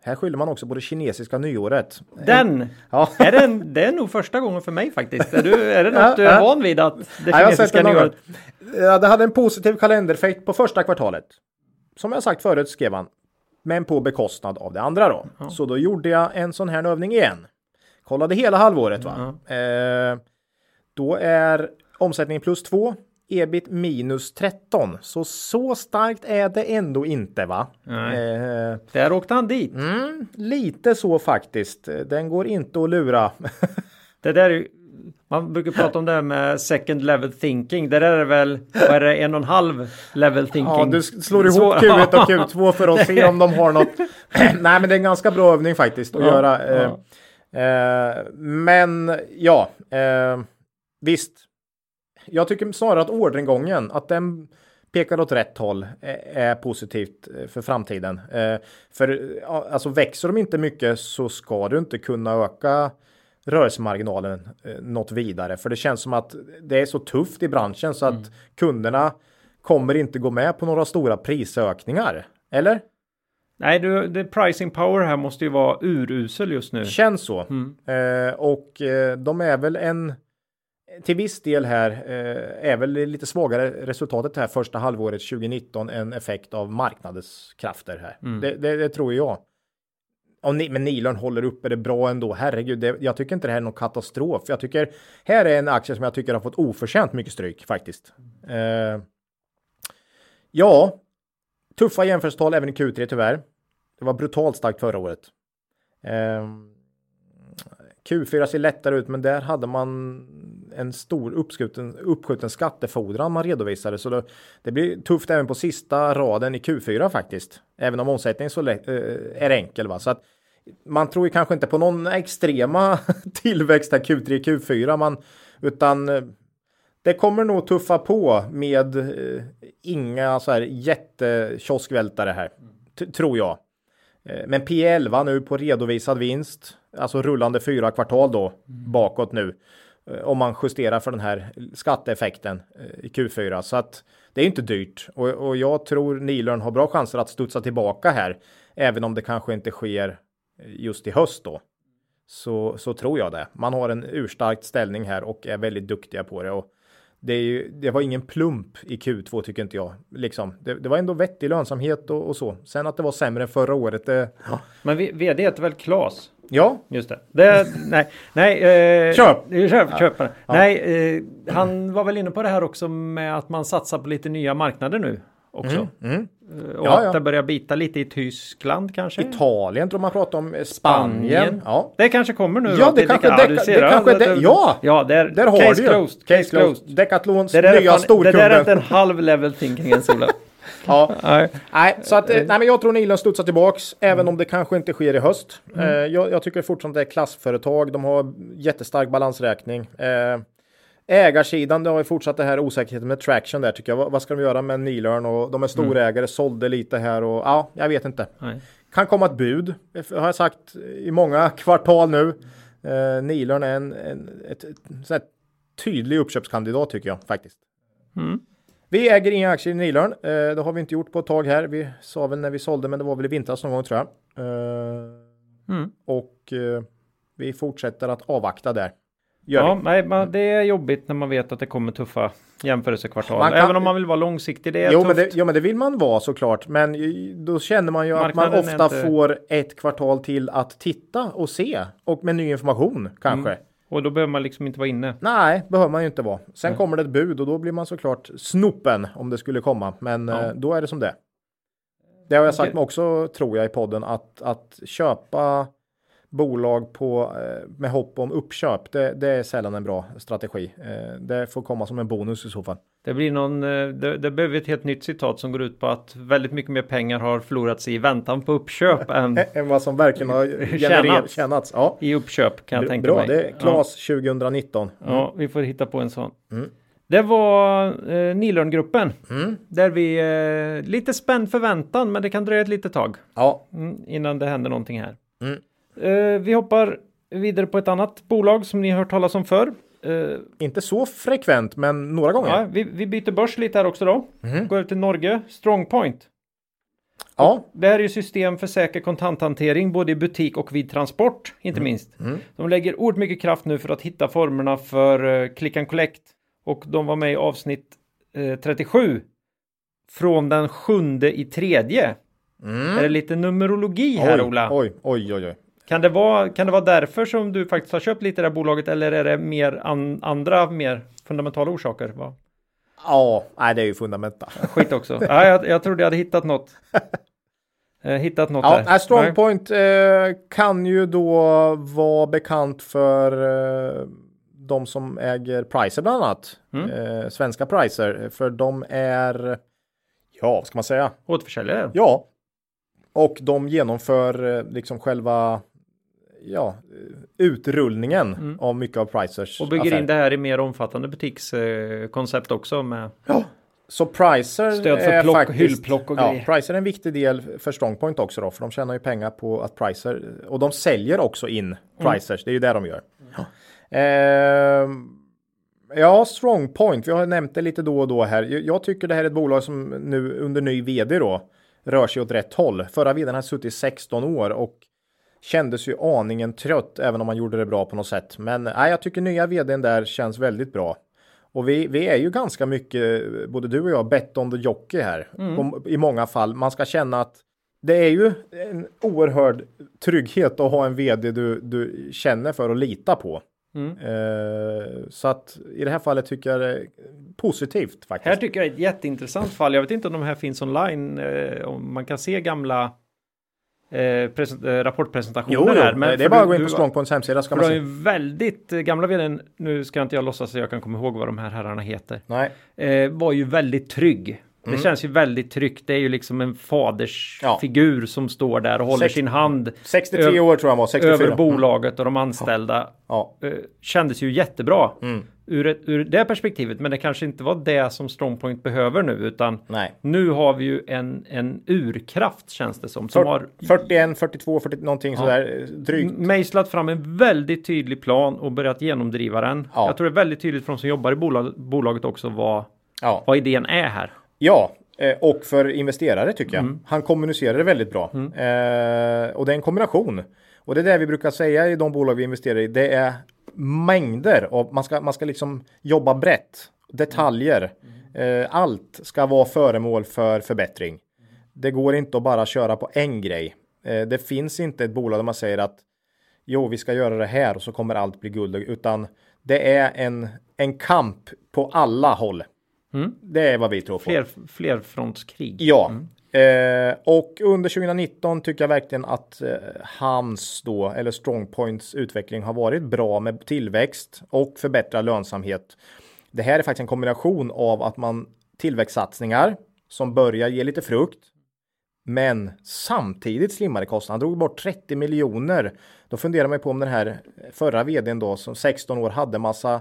här skyller man också på det kinesiska nyåret. Den! Ja. Är den, det är nog första gången för mig faktiskt. Är, du, är det något du Ja, är ja. van vid att det Ja, kinesiska det någon nyåret? Ja, det hade en positiv kalendereffekt på första kvartalet. Som jag sagt förut skrev han. Men på bekostnad av det andra då. Så då gjorde jag en sån här övning igen. Kollade hela halvåret va. Eh, då är omsättningen plus 2. Ebit minus 13. Så så starkt är det ändå inte va. Nej. Eh, Där åkte han dit. mm, lite så faktiskt. Den går inte att lura. Det där är man brukar prata om det här med second level thinking. Det där är väl, vad är det, en och en halv level thinking? Ja, du slår ihop Så- Q1 och [laughs] Q2 för att se om de har något. [clears throat] Nej, men det är en ganska bra övning faktiskt att Ja, göra. Eh, ja. eh, men ja, eh, visst. Jag tycker snarare att orderingången, att den pekar åt rätt håll, är positivt för framtiden. För alltså växer de inte mycket så ska du inte kunna öka rörelsemarginalen något vidare. För det känns som att det är så tufft i branschen så att mm. kunderna kommer inte gå med på några stora prisökningar. Eller? Nej, du, det pricing power här måste ju vara urusel just nu. Känns så. Mm. Eh, och eh, de är väl en till viss del här eh, är väl lite svagare resultatet här första halvåret 2019 en effekt av marknadens krafter här. Mm. Det, det, det, tror jag. Och ni, men Nilörn håller uppe det bra ändå. Herregud, det, jag tycker inte det här är någon katastrof. Jag tycker här är en aktie som jag tycker har fått oförtjänt mycket stryk faktiskt. Eh, ja, tuffa jämförelsetal även i Q3 tyvärr. Det var brutalt starkt förra året. Eh, Q4 ser lättare ut, men där hade man en stor uppskjuten, uppskjuten skattefordran man redovisade. Så det, det, blir tufft även på sista raden i Q4 faktiskt. Även om omsättningen så lätt, eh, är enkel. Va? Så att man tror ju kanske inte på någon extrema [laughs] tillväxt här Q3, Q4, man, utan eh, det kommer nog tuffa på med eh, inga så här jättekioskvältare här, tror jag. Eh, men P11 nu på redovisad vinst, alltså rullande fyra kvartal då mm. bakåt nu. Eh, om man justerar för den här skatteeffekten eh, i Q4 så att det är inte dyrt och, och jag tror Nilörn har bra chanser att studsa tillbaka här, även om det kanske inte sker eh, just i höst då. Så, så tror jag det. Man har en urstarkt ställning här och är väldigt duktiga på det. Och det, ju, det, var ingen plump i Q2 tycker inte jag. Liksom. Det, det var ändå vettig lönsamhet och, och, så. Sen att det var sämre än förra året. Det, ja. Men vd heter väl Klas? Ja. Just det. det nej, nej. Eh, köp! Köp, köp. Ja. Nej, eh, han var väl inne på det här också med att man satsar på lite nya marknader nu också. Mm, mm. Eh, och ja, att ja. det börjar bita lite i Tyskland kanske. Italien tror man pratar om. Spanien. Spanien. Ja. Det kanske kommer nu. Ja, det kanske, det, det, det kanske det, ja. Ja, där, där har case du closed. Case closed. Decathlons det nya storkund. Det där är inte en halv level thinking ens Ola. [laughs] ja, nej. nej, så att, eh, nej, men jag tror Nilen studsar tillbaks, mm. även om det kanske inte sker i höst. Mm. Eh, jag, jag, tycker fortfarande det är klassföretag. De har jättestark balansräkning. Eh, Ägarsidan, det har ju fortsatt det här osäkerheten med traction där tycker jag. Vad, vad ska de göra med Nilörn och de är storägare, mm. sålde lite här och ja, jag vet inte. Nej. Kan komma ett bud, har jag sagt i många [laughs] kvartal nu. Eh, Nilörn är en, en ett, ett, ett tydlig uppköpskandidat tycker jag faktiskt. Mm. Vi äger inga aktier i Nilörn. Eh, det har vi inte gjort på ett tag här. Vi sa väl när vi sålde, men det var väl i vintras någon gång tror jag. Eh, mm. Och eh, vi fortsätter att avvakta där. Ja, nej, man, det är jobbigt när man vet att det kommer tuffa jämförelsekvartal. Kan, Även om man vill vara långsiktig. Det är jo, tufft. men det, jo, men det vill man vara såklart. Men då känner man ju Marknaden att man ofta inte... får ett kvartal till att titta och se. Och med ny information kanske. Mm. Och då behöver man liksom inte vara inne. Nej, behöver man ju inte vara. Sen mm. kommer det ett bud och då blir man såklart snopen om det skulle komma. Men ja. eh, då är det som det. Det har jag sagt mig också, tror jag, i podden, att, att köpa bolag på, eh, med hopp om uppköp, det, det, är sällan en bra strategi. Eh, det får komma som en bonus i så fall. Det blir någon, eh, det, det behöver ett helt nytt citat som går ut på att väldigt mycket mer pengar har förlorats i väntan på uppköp [laughs] än, än vad som verkligen har [laughs] tjänats, tjänats. Ja. i uppköp kan jag tänka bra, mig. Bra, det är Klas ja. 2019. Mm. Ja, vi får hitta på en sån. Mm. Det var eh, Nilörngruppen mm. där vi eh, lite spänd förväntan, men det kan dröja ett litet tag. Ja. Mm, innan det händer någonting här. Mm. Eh, vi hoppar vidare på ett annat bolag som ni har hört talas om förr. Uh, inte så frekvent, men några gånger. Ja, vi, vi byter börs lite här också då. Mm. Går över till Norge, Strongpoint. Ja. Det här är ju system för säker kontanthantering både i butik och vid transport, inte mm. minst. Mm. De lägger oerhört mycket kraft nu för att hitta formerna för uh, click and collect. Och de var med i avsnitt uh, 37 från den sjunde i tredje. Mm. Är det lite numerologi här, oj, Ola? Oj, oj, oj, oj. Kan det, vara, kan det vara därför som du faktiskt har köpt lite i det här bolaget eller är det mer an, andra mer fundamentala orsaker? Va? Ja, nej, det är ju fundamentalt. Skit också. ja, jag, jag trodde jag hade hittat något. [laughs] Eh, hittat något ja, där. Strongpoint eh, kan ju då vara bekant för eh, de som äger Pricer bland annat. Mm. Eh, svenska Pricer. För de är, ja, vad ska man säga? Återförsäljare? Ja. Och de genomför eh, liksom själva ja, utrullningen mm. av mycket av Pricers Och bygger affär. in det här i mer omfattande butikskoncept också med Ja, Så Pricer Stöd för är plock, faktiskt, hyllplock och ja, grejer. Pricer är en viktig del för Strongpoint också då, för de tjänar ju pengar på att Pricer och de säljer också in Mm. Pricers. Det är ju det de gör. Ehm, ja, Strongpoint. Vi har nämnt det lite då och då här. Jag- tycker det här är ett bolag som nu under ny vd då rör sig åt rätt håll. Förra vdn har suttit i 16 år och kändes ju aningen trött även om man gjorde det bra på något sätt. Men nej, jag tycker nya vdn där känns väldigt bra. Och vi, vi är ju ganska mycket, både du och jag, bet on the jockey här. På, I många fall. Man ska känna att det är ju en oerhörd trygghet att ha en vd du, du känner för och litar på. Eh, så att i det här fallet tycker jag det är positivt faktiskt. Här tycker jag är ett jätteintressant fall. Jag vet inte om de här finns online. Eh, om man kan se gamla eh, eh, rapportpresentationer jo, här. det är bara att gå in på Strongpoints hemsida ska man se. ju väldigt eh, gamla vdn, nu ska inte jag låtsas så jag kan komma ihåg vad de här herrarna heter. Nej, Eh, var ju väldigt trygg. Det känns ju väldigt tryggt. Det är ju liksom en fadersfigur som står där och håller Sex- sin hand 63 Ö- år tror jag var, 64. över bolaget och de anställda. Ja. Eh, kändes ju jättebra Mm. ur, ett, ur det perspektivet. Men det kanske inte var det som Strongpoint behöver nu, utan Nej. nu har vi ju en, en urkraft känns det som. Som har 41, 42, 40 någonting sådär eh, drygt. mejslat fram en väldigt tydlig plan och börjat genomdriva den. Ja. Jag tror det är väldigt tydligt för de som jobbar i bolag, bolaget också vad, Ja. vad idén är här. Ja, eh, och för investerare tycker Mm. jag. Han kommunicerar det väldigt bra. Eh, och det är en kombination. Och det är det vi brukar säga i de bolag vi investerar i. Det är mängder av, man ska, man ska liksom jobba brett. Detaljer. Eh, allt ska vara föremål för förbättring. Det går inte att bara köra på en grej. Eh, det finns inte ett bolag där man säger att jo, vi ska göra det här och så kommer allt bli guld. Utan det är en, en kamp på alla håll. Det är vad vi tror på. Fler, flerfrontskrig. Ja, eh, och under 2019 tycker jag verkligen att eh, hans då, eller Strongpoints utveckling har varit bra med tillväxt och förbättrad lönsamhet. Det här är faktiskt en kombination av att man tillväxtsatsningar som börjar ge lite frukt, men samtidigt slimmade kostnader. Han drog bort 30 miljoner. Då funderar man på om den här förra vdn då som 16 år hade massa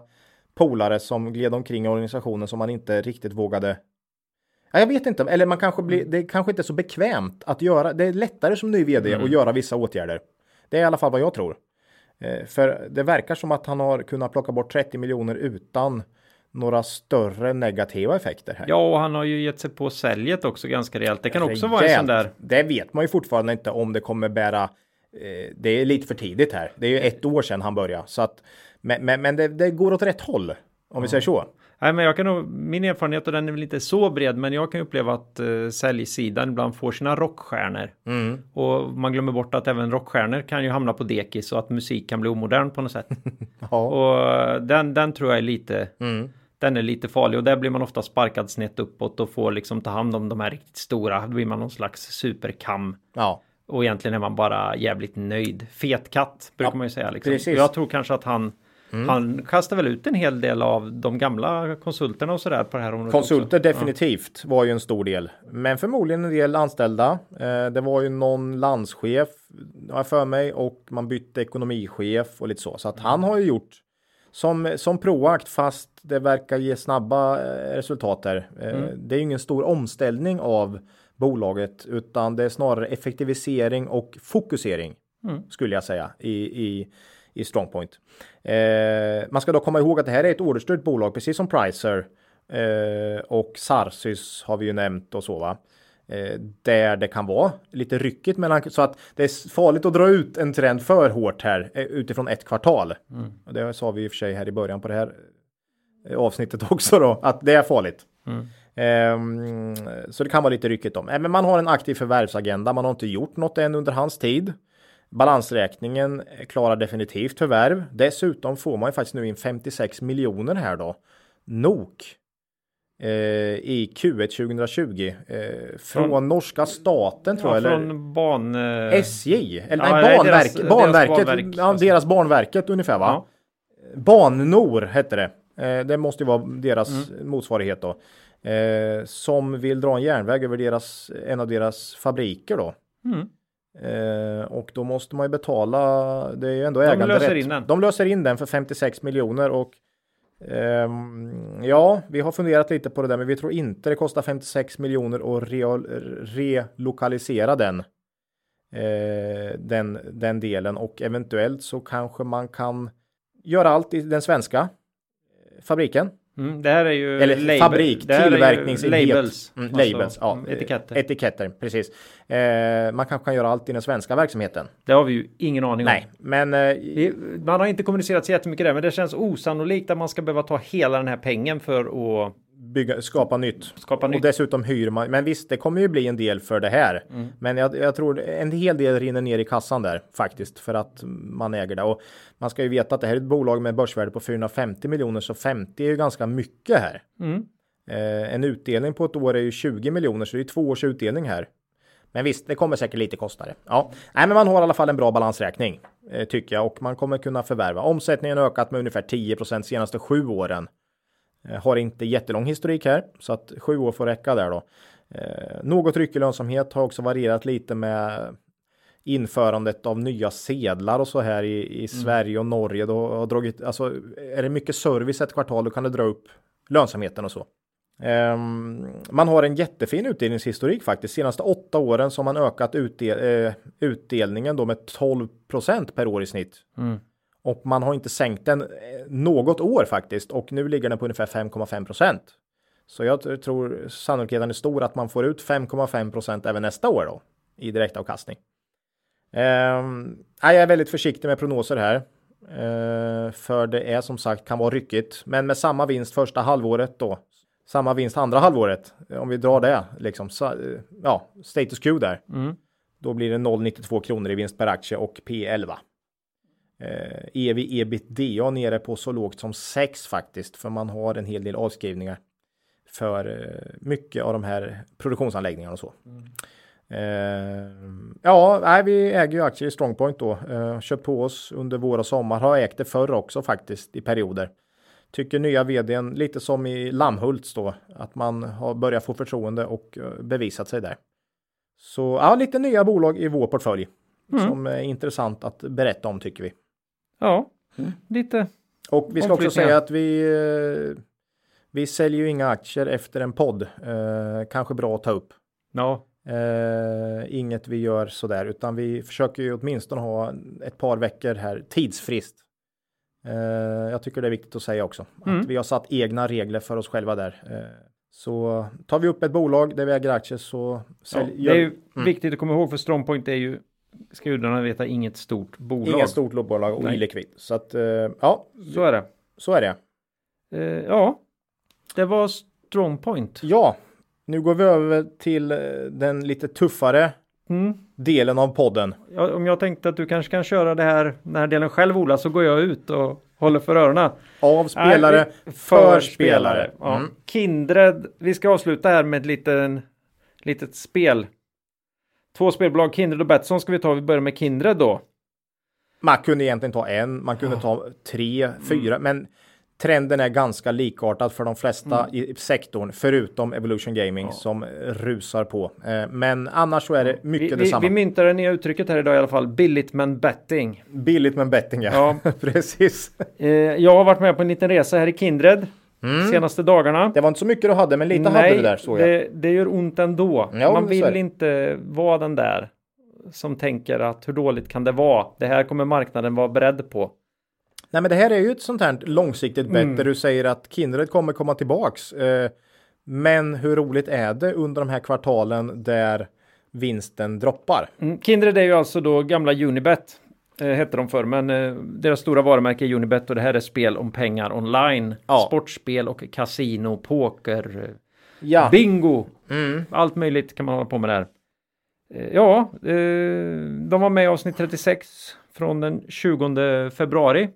polare som gled omkring i organisationen som man inte riktigt vågade Ja, jag vet inte, eller man kanske blir, det kanske inte är så bekvämt att göra. Det är lättare som ny vd att göra vissa åtgärder. Det är i alla fall vad jag tror. Eh, för det verkar som att han har kunnat plocka bort 30 miljoner utan några större negativa effekter här. Ja, och han har ju gett sig på säljet också ganska rejält. Det kan också vara en Rejält. sån där. Det vet man ju fortfarande inte om det kommer bära. Eh, det är lite för tidigt här. Det är ju ett år sedan han började. Så att, men men, men det, det går åt rätt håll. Om vi säger så. Nej, men jag kan nog, min erfarenhet och den är väl inte så bred, men jag kan uppleva att uh, säljsidan ibland får sina rockstjärnor. Mm. Och man glömmer bort att även rockstjärnor kan ju hamna på dekis och att musik kan bli omodern på något sätt. [laughs] Ja. och eh, den, den tror jag är lite, Mm. den är lite farlig och där blir man ofta sparkad snett uppåt och får liksom ta hand om de här riktigt stora. Då blir man någon slags superkam. ja. Och egentligen är man bara jävligt nöjd. Fet katt brukar Ja, man ju säga. Liksom. Jag tror kanske att han, han kastar väl ut en hel del av de gamla konsulterna och sådär på det här området. Konsulter också. definitivt var ju en stor del. Men förmodligen en del anställda. Eh, det var ju någon landschef har jag för mig och man bytte ekonomichef och lite så. Så att han har ju gjort som, som proakt fast det verkar ge snabba eh, resultat där. Eh, Det är ju ingen stor omställning av bolaget utan det är snarare effektivisering och fokusering skulle jag säga i, i, i Strongpoint. Eh, man ska då komma ihåg att det här är ett orderstyrt bolag precis som Pricer eh, och Sarsys har vi ju nämnt och så va. Eh, där det kan vara lite ryckigt mellan så att det är farligt att dra ut en trend för hårt här utifrån ett kvartal. Och det sa vi i och för sig här i början på det här avsnittet [laughs] också då att det är farligt. Ehm, så det kan vara lite ryckigt om. Men man har en aktiv förvärvsagenda. Man har inte gjort något än under hans tid. Balansräkningen klarar definitivt förvärv. Dessutom får man ju faktiskt nu in 56 miljoner här då. NOK. Eh, I Q1 2020. Eh, från, Från- norska staten tror Ja, jag. Eller från ban... eh, SJ. Eller Ja, nej, banverk, deras- banverket. deras banverk, ja, alltså. deras banverket ungefär va? Ja. Bannor hette det. Det måste ju vara deras Mm. motsvarighet då. Som vill dra en järnväg över deras, en av deras fabriker då. Mm. Eh, och då måste man ju betala, det är ju ändå De äganderätt. löser in den. De löser in den för 56 miljoner och Um, ja, vi har funderat lite på det där, men vi tror inte det kostar 56 miljoner att relokalisera den. Uh, den, den delen och eventuellt så kanske man kan göra allt i den svenska fabriken. Mm, det här är ju Eller label, fabrik, tillverkningsenhet. Labels. Mm, labels, alltså, ja. Etiketter. Etiketter, precis. Eh, man kanske kan göra allt i den svenska verksamheten. Det har vi ju ingen aning Nej, om. men... Eh, man har inte kommunicerat så jättemycket där, men det känns osannolikt att man ska behöva ta hela den här pengen för att bygga, skapa nytt. Skapa och nytt. dessutom hyr man. Men visst, det kommer ju bli en del för det här. Mm. Men jag, jag, tror en hel del rinner ner i kassan där faktiskt för att man äger det. Och man ska ju veta att det här är ett bolag med börsvärde på 450 miljoner, så 50 är ju ganska mycket här. Mm. Eh, en utdelning på ett år är ju 20 miljoner, så det är två års utdelning här. Men visst, det kommer säkert lite kostare. Ja, nej, men man har i alla fall en bra balansräkning eh, tycker jag och man kommer kunna förvärva. Omsättningen har ökat med ungefär 10% senaste sju åren. Eh, har inte jättelång historik här så att sju år får räcka där då. Eh, något ryckig lönsamhet har också varierat lite med införandet av nya sedlar och så här i, i mm. Sverige och Norge. Då har dragit, alltså, är det mycket service ett kvartal då kan det dra upp lönsamheten och så. Um, man har en jättefin utdelningshistorik faktiskt. Senaste åtta åren så har man ökat utdel uh, utdelningen då med 12% per år i snitt. Mm. Och man har inte sänkt den eh, något år faktiskt och nu ligger den på ungefär 5,5 procent. Så jag tror sannolikheten är stor att man får ut 5,5 procent även nästa år då i direktavkastning. Um, jag är väldigt försiktig med prognoser här. Uh, för det är som sagt kan vara ryckigt. Men med samma vinst första halvåret då. Samma vinst andra halvåret. Om vi drar det liksom. Så, ja, status quo där. Mm. Då blir det 0,92 kronor i vinst per aktie och P11. Eh, EV ebitda nere på så lågt som 6 faktiskt, för man har en hel del avskrivningar för eh, mycket av de här produktionsanläggningarna och så. Mm. Eh, ja, nej, vi äger ju aktier i Strongpoint då. Eh, köpt på oss under vår och sommar. Har ägt det förr också faktiskt i perioder. Tycker nya vdn lite som i Lammhults då, att man har börjat få förtroende och uh, bevisat sig där. Så ja, lite nya bolag i vår portfölj mm. som är intressant att berätta om tycker vi. Ja, mm. lite. Och vi ska också säga att vi eh, vi säljer ju inga aktier efter en podd. Eh, kanske bra att ta upp. Ja. Eh, inget vi gör sådär, utan vi försöker ju åtminstone ha ett par veckor här tidsfrist. Eh, jag tycker det är viktigt att säga också mm. att vi har satt egna regler för oss själva där. Eh, så tar vi upp ett bolag där vi äger aktier så säljer. Ja, det är ju mm. viktigt att komma ihåg för Strongpoint är ju ska gudarna veta inget stort bolag. Inget stort bolag och illikvid. Så att eh, ja. Så är det. Så är det. Eh, ja, det var Strongpoint. Ja, nu går vi över till eh, den lite tuffare mm. delen av podden. Ja, om jag tänkte att du kanske kan köra det här, den här delen själv Ola, så går jag ut och håller för öronen. Av spelare, för, för spelare. Ja. Mm. Kindred, vi ska avsluta här med ett liten, litet spel Två spelbolag, Kindred och Betsson ska vi ta. Vi börjar med Kindred då. Man kunde egentligen ta en, man kunde ta tre, fyra, mm. men trenden är ganska likartad för de flesta mm. i sektorn, förutom Evolution Gaming ja. som rusar på. Eh, men annars så är det mycket vi, detsamma. Vi, vi myntar det nya uttrycket här idag i alla fall, billigt men betting. Billigt men betting, ja. ja. [laughs] Precis. Eh, jag har varit med på en liten resa här i Kindred. Mm. Senaste dagarna. Det var inte så mycket du hade, men lite Nej, hade du där såg jag. Det, det gör ont ändå. Ja, Man vill inte vara den där som tänker att hur dåligt kan det vara? Det här kommer marknaden vara beredd på. Nej, men det här är ju ett sånt här långsiktigt bett mm. där du säger att Kindred kommer komma tillbaks. Eh, men hur roligt är det under de här kvartalen där vinsten droppar? Mm. Kindred är ju alltså då gamla Unibet eh, hette de förr, men eh, deras stora varumärke är Unibet och det här är spel om pengar online. Ja. Sportspel och kasino, poker, eh, ja. bingo. Mm. Allt möjligt kan man hålla på med där. Eh, ja, eh, de var med i avsnitt 36 från den 20 februari.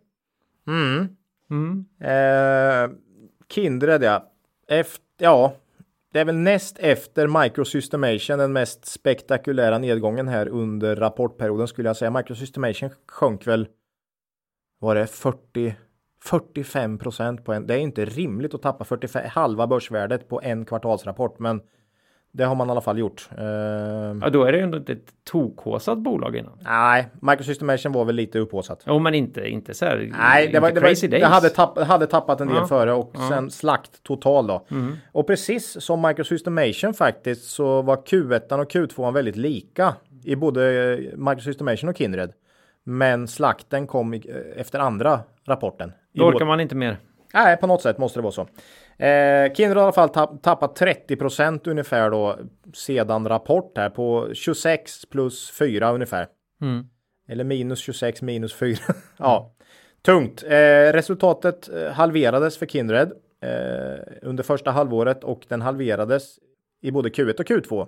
Mm. Mm. Kindred ja. Efter, ja, det är väl näst efter Microsystemation den mest spektakulära nedgången här under rapportperioden skulle jag säga. Microsystemation sjönk väl var det 40 45 procent på en. Det är inte rimligt att tappa 45 halva börsvärdet på en kvartalsrapport, men det har man i alla fall gjort. Uh, ja, då är det ju ändå inte ett tokhåsat bolag innan. Nej, Microsystemation var väl lite upphåsat. Jo, men inte, inte så här. Nej, det var, det, var, det hade, tapp, hade tappat en del ja. före och ja. sen slakt total då. Mm. Och precis som Microsystemation faktiskt så var Q1 och Q2 väldigt lika i både Microsystemation och Kindred. Men slakten kom efter andra rapporten. Då orkar man inte mer. Nej, på något sätt måste det vara så. Eh, Kindred har i alla fall tapp, tappat 30 procent ungefär då sedan rapport här på 26 plus 4 ungefär. Mm. Eller minus 26 minus 4. [laughs] ja, tungt. Eh, resultatet eh, halverades för Kindred eh, under första halvåret och den halverades i både Q1 och Q2.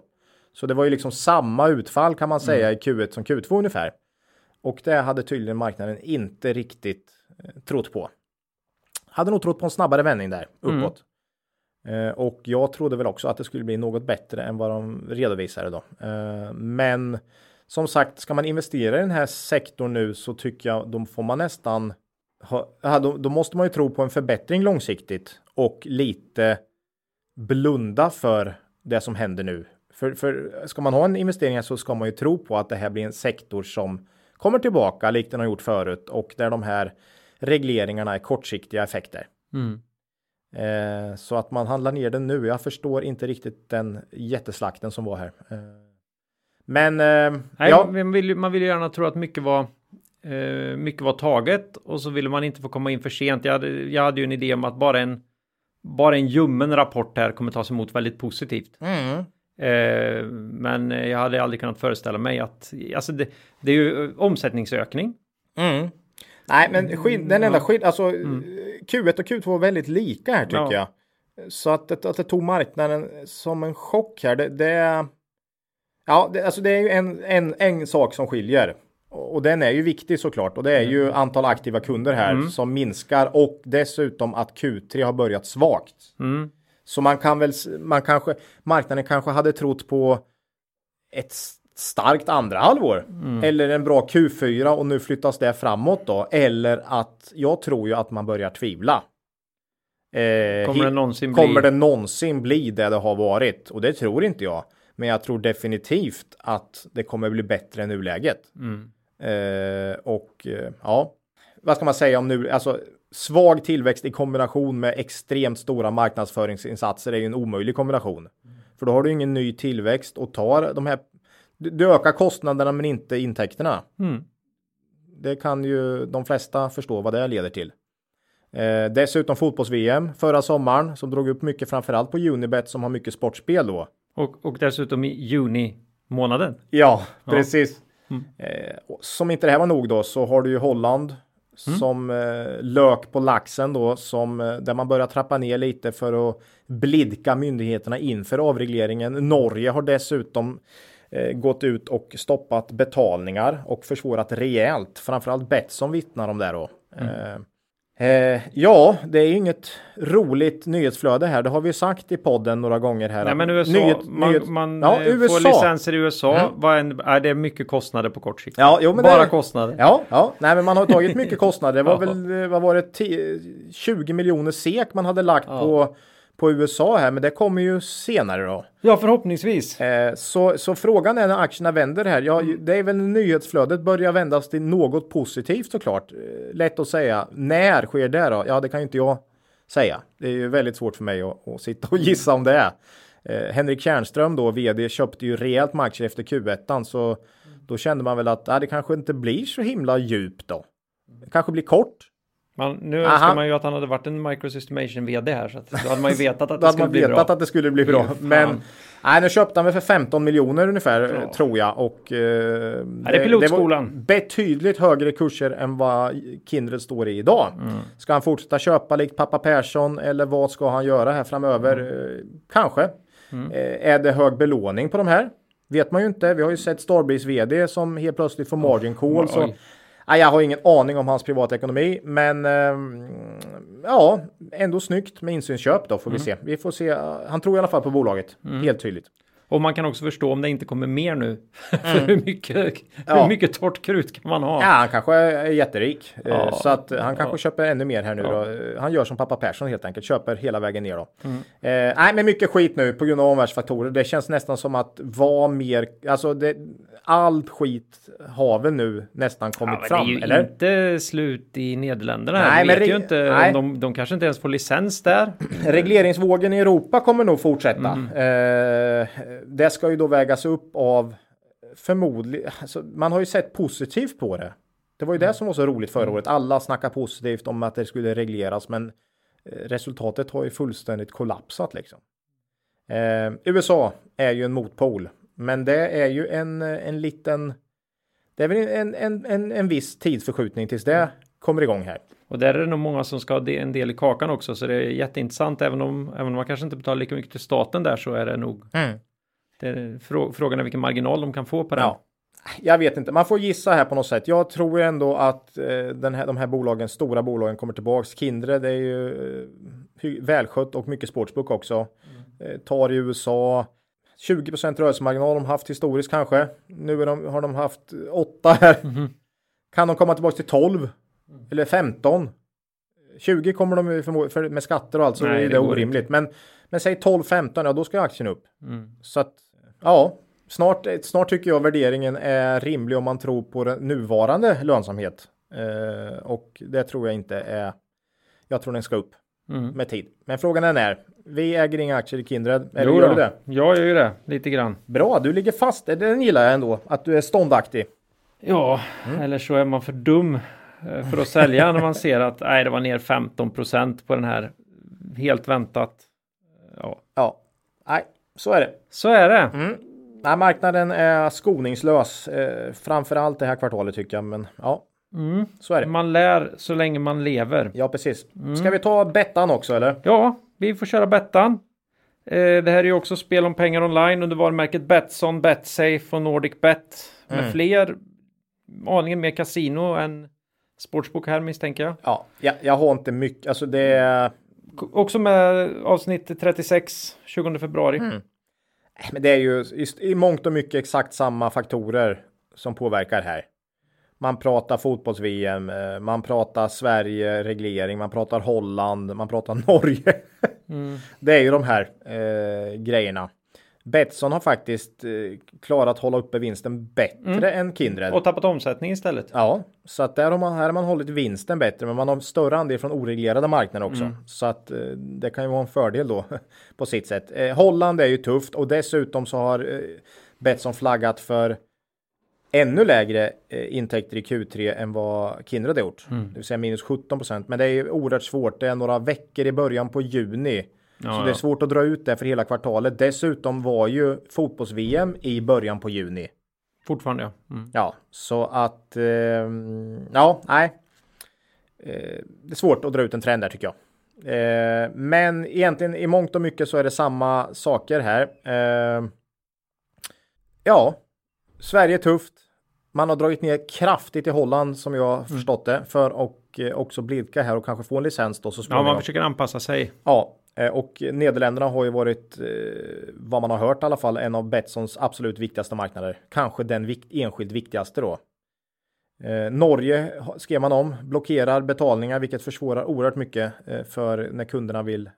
Så det var ju liksom samma utfall kan man säga mm. i Q1 som Q2 ungefär. Och det hade tydligen marknaden inte riktigt eh, trott på. Hade nog trott på en snabbare vändning där uppåt. Mm. Eh, och jag trodde väl också att det skulle bli något bättre än vad de redovisade då. Eh, men som sagt, ska man investera i den här sektorn nu så tycker jag då får man nästan ha, då, då måste man ju tro på en förbättring långsiktigt och lite blunda för det som händer nu. För, för ska man ha en investering så ska man ju tro på att det här blir en sektor som kommer tillbaka likt den har gjort förut och där de här regleringarna är kortsiktiga effekter. Mm. Eh, så att man handlar ner den nu. Jag förstår inte riktigt den jätteslakten som var här. Eh, men eh, Nej, ja. man, vill, man vill gärna tro att mycket var eh, mycket var taget och så ville man inte få komma in för sent. Jag hade, jag hade ju en idé om att bara en bara en ljummen rapport här kommer tas emot väldigt positivt. Mm. Eh, men jag hade aldrig kunnat föreställa mig att alltså det, det är ju omsättningsökning. Mm. Nej, men skid, den enda skillnaden, alltså mm. Q1 och Q2 var väldigt lika här tycker ja. jag. Så att, att, att det tog marknaden som en chock här, det, det Ja, det, alltså det är ju en, en, en sak som skiljer. Och den är ju viktig såklart. Och det är ju mm. antal aktiva kunder här mm. som minskar. Och dessutom att Q3 har börjat svagt. Mm. Så man kan väl, man kanske, marknaden kanske hade trott på ett starkt andra halvår. Mm. Eller en bra Q4 och nu flyttas det framåt då. Eller att jag tror ju att man börjar tvivla. Eh, kommer, det någonsin kommer bli... det någonsin bli det det har varit? Och det tror inte jag. Men jag tror definitivt att det kommer bli bättre än nuläget. Mm. Eh, och eh, ja, vad ska man säga om nu? Alltså svag tillväxt i kombination med extremt stora marknadsföringsinsatser är ju en omöjlig kombination. Mm. För då har du ingen ny tillväxt och tar de här du ökar kostnaderna men inte intäkterna. Mm. Det kan ju de flesta förstå vad det leder till. Eh, dessutom fotbolls-VM förra sommaren som drog upp mycket framförallt på Unibet som har mycket sportspel då. Och, och dessutom i juni månaden. Ja, precis. Ja. Mm. Eh, som inte det här var nog då så har du ju Holland mm. som eh, lök på laxen då som eh, där man börjar trappa ner lite för att blidka myndigheterna inför avregleringen. Norge har dessutom gått ut och stoppat betalningar och försvårat rejält. Framförallt Betsson vittnar om det då. Mm. Eh, Eh, ja, det är inget roligt nyhetsflöde här. Det har vi sagt i podden några gånger här. Nej, men USA, Nyhet, man, nyhet, man ja, eh, USA. får licenser i USA. Mm. Vad en, är det mycket kostnader på kort sikt? Ja, jo, men Bara det, kostnader? Ja, ja, nej, men man har tagit mycket kostnader. Det var [laughs] väl, eh, vad var det, 10, 20 miljoner SEK man hade lagt ja. på på USA här, men det kommer ju senare då. Ja, förhoppningsvis. Eh, så, så frågan är när aktierna vänder här. Ja, det är väl nyhetsflödet börjar vändas till något positivt såklart. Eh, lätt att säga. När sker det då? Ja, det kan ju inte jag säga. Det är ju väldigt svårt för mig att, att sitta och [laughs] gissa om det är. Eh, Henrik Tjärnström då, vd, köpte ju rejält med aktier efter Q1 så då kände man väl att äh, det kanske inte blir så himla djupt då. Det kanske blir kort. Man, nu Aha. önskar man ju att han hade varit en Microsystemation vd här så att då hade man ju [laughs] vetat att det skulle bli bra. Vetat att det skulle bli bra. Men nej, nu köpte han väl för 15 miljoner ungefär ja. tror jag och eh, det, det, pilotskolan. det var betydligt högre kurser än vad Kindred står i idag. Mm. Ska han fortsätta köpa likt pappa Persson eller vad ska han göra här framöver? Mm. Kanske. Mm. Eh, är det hög belåning på de här? Vet man ju inte. Vi har ju sett Starbreeze vd som helt plötsligt får margin call. Oh, så Nej, jag har ingen aning om hans privatekonomi, men eh, ja, ändå snyggt med insynsköp då får mm. vi se. Vi får se. Han tror i alla fall på bolaget, mm. helt tydligt. Och man kan också förstå om det inte kommer mer nu. [laughs] För hur mycket, Ja. hur mycket torrt krut kan man ha? Ja, han kanske är jätterik. Eh, Ja. Så att han kanske Ja. köper ännu mer här nu då. Eh, Han gör som pappa Persson helt enkelt, köper hela vägen ner då. Mm. Eh, nej, men mycket skit nu på grund av omvärldsfaktorer. Det känns nästan som att vad mer, alltså det, all skit har väl nu nästan kommit fram, det är ju eller? inte slut i Nederländerna. Nej, men vet ju inte nej. de, de kanske inte ens får licens där. [clears throat] Regleringsvågen i Europa kommer nog fortsätta. Mm. Eh, det ska ju då vägas upp av förmodligen, alltså, man har ju sett positivt på det. Det var ju Mm. det som var så roligt förra året. Alla snackar positivt om att det skulle regleras, men eh, resultatet har ju fullständigt kollapsat liksom. Eh, USA är ju en motpol, men det är ju en, en liten, det är väl en, en, en, en viss tidsförskjutning tills det kommer igång här. Och där är det nog många som ska ha en del i kakan också. Så det är jätteintressant. Även om, även om man kanske inte betalar lika mycket till staten där så är det nog. Det frå, frågan är vilken marginal de kan få på den. Ja. Jag vet inte, man får gissa här på något sätt. Jag tror ändå att eh, den här, de här bolagen, stora bolagen kommer tillbaks. Kindred är ju eh, välskött och mycket sportsbook också. Eh, tar i USA. 20 rörelsemarginal de haft historiskt kanske. Nu de, har de haft 8 här. Kan de komma tillbaks till 12? Eller 15? 20 kommer de ju för, med skatter och allt så Nej, är det det orimligt. Men, men säg 12-15, ja då ska aktien upp. Mm. Så att, ja, snart, snart tycker jag värderingen är rimlig om man tror på den nuvarande lönsamhet. Eh, och det tror jag inte är, jag tror den ska upp Mm. med tid. Men frågan är när. Vi äger inga aktier i Kindred. Eller Jo gör du det? Jag gör ju det lite grann. Bra, du ligger fast. Den gillar jag ändå. Att du är ståndaktig. Ja, Mm. eller så är man för dum eh, för att sälja när man ser att nej, det var ner 15% på den här. Helt väntat. Ja, Ja, nej, så är det. så är det. Mm. Nej, marknaden är skoningslös. Eh, framförallt det här kvartalet tycker jag. Men ja, Mm. så är det. Man lär så länge man lever. Ja, precis. Mm. Ska vi ta Bettan också eller? Ja, vi får köra Bettan. Eh, det här är ju också spel om pengar online under varumärket Betsson, Betsafe och Nordic Bet. Med Mm. fler, aningen mer kasino än sportsbok här misstänker jag. Ja, jag, jag har inte mycket. Alltså det är... Också med avsnitt 36, 20 februari. Mm. Men det är ju i, i mångt och mycket exakt samma faktorer som påverkar här. Man pratar fotbolls-VM, eh, man pratar Sverige, reglering, man pratar Holland, man pratar [laughs] Norge. Mm. Det är ju de här eh, grejerna. Betsson har faktiskt eh, klarat hålla uppe vinsten bättre än Kindred. Och tappat omsättning istället. Ja, så att där har man, här har man hållit vinsten bättre, men man har större andel från oreglerade marknader också. Så att eh, det kan ju vara en fördel då [laughs] på sitt sätt. Eh, Holland är ju tufft och dessutom så har eh, Betsson flaggat för ännu lägre intäkter i Q3 än vad Kindred har gjort. Det vill säga minus 17 procent. Men det är ju oerhört svårt. Det är några veckor i början på juni. Ja, så det är ja. svårt att dra ut det för hela kvartalet. Dessutom var ju fotbolls-VM i början på juni. Fortfarande ja. Mm. Ja, så att ehm, ja, nej. Eh, det är svårt att dra ut en trend där tycker jag. Eh, men egentligen i mångt och mycket så är det samma saker här. Eh, ja, Sverige är tufft. Man har dragit ner kraftigt i Holland som jag har förstått det för och eh, också blidka här och kanske få en licens då så Ja, småningom. man försöker anpassa sig. Ja, eh, och Nederländerna har ju varit, eh, vad man har hört i alla fall, en av Betssons absolut viktigaste marknader. Kanske den vikt, enskilt viktigaste då. Eh, Norge skrev man om, blockerar betalningar, vilket försvårar oerhört mycket eh, för när kunderna vill eh,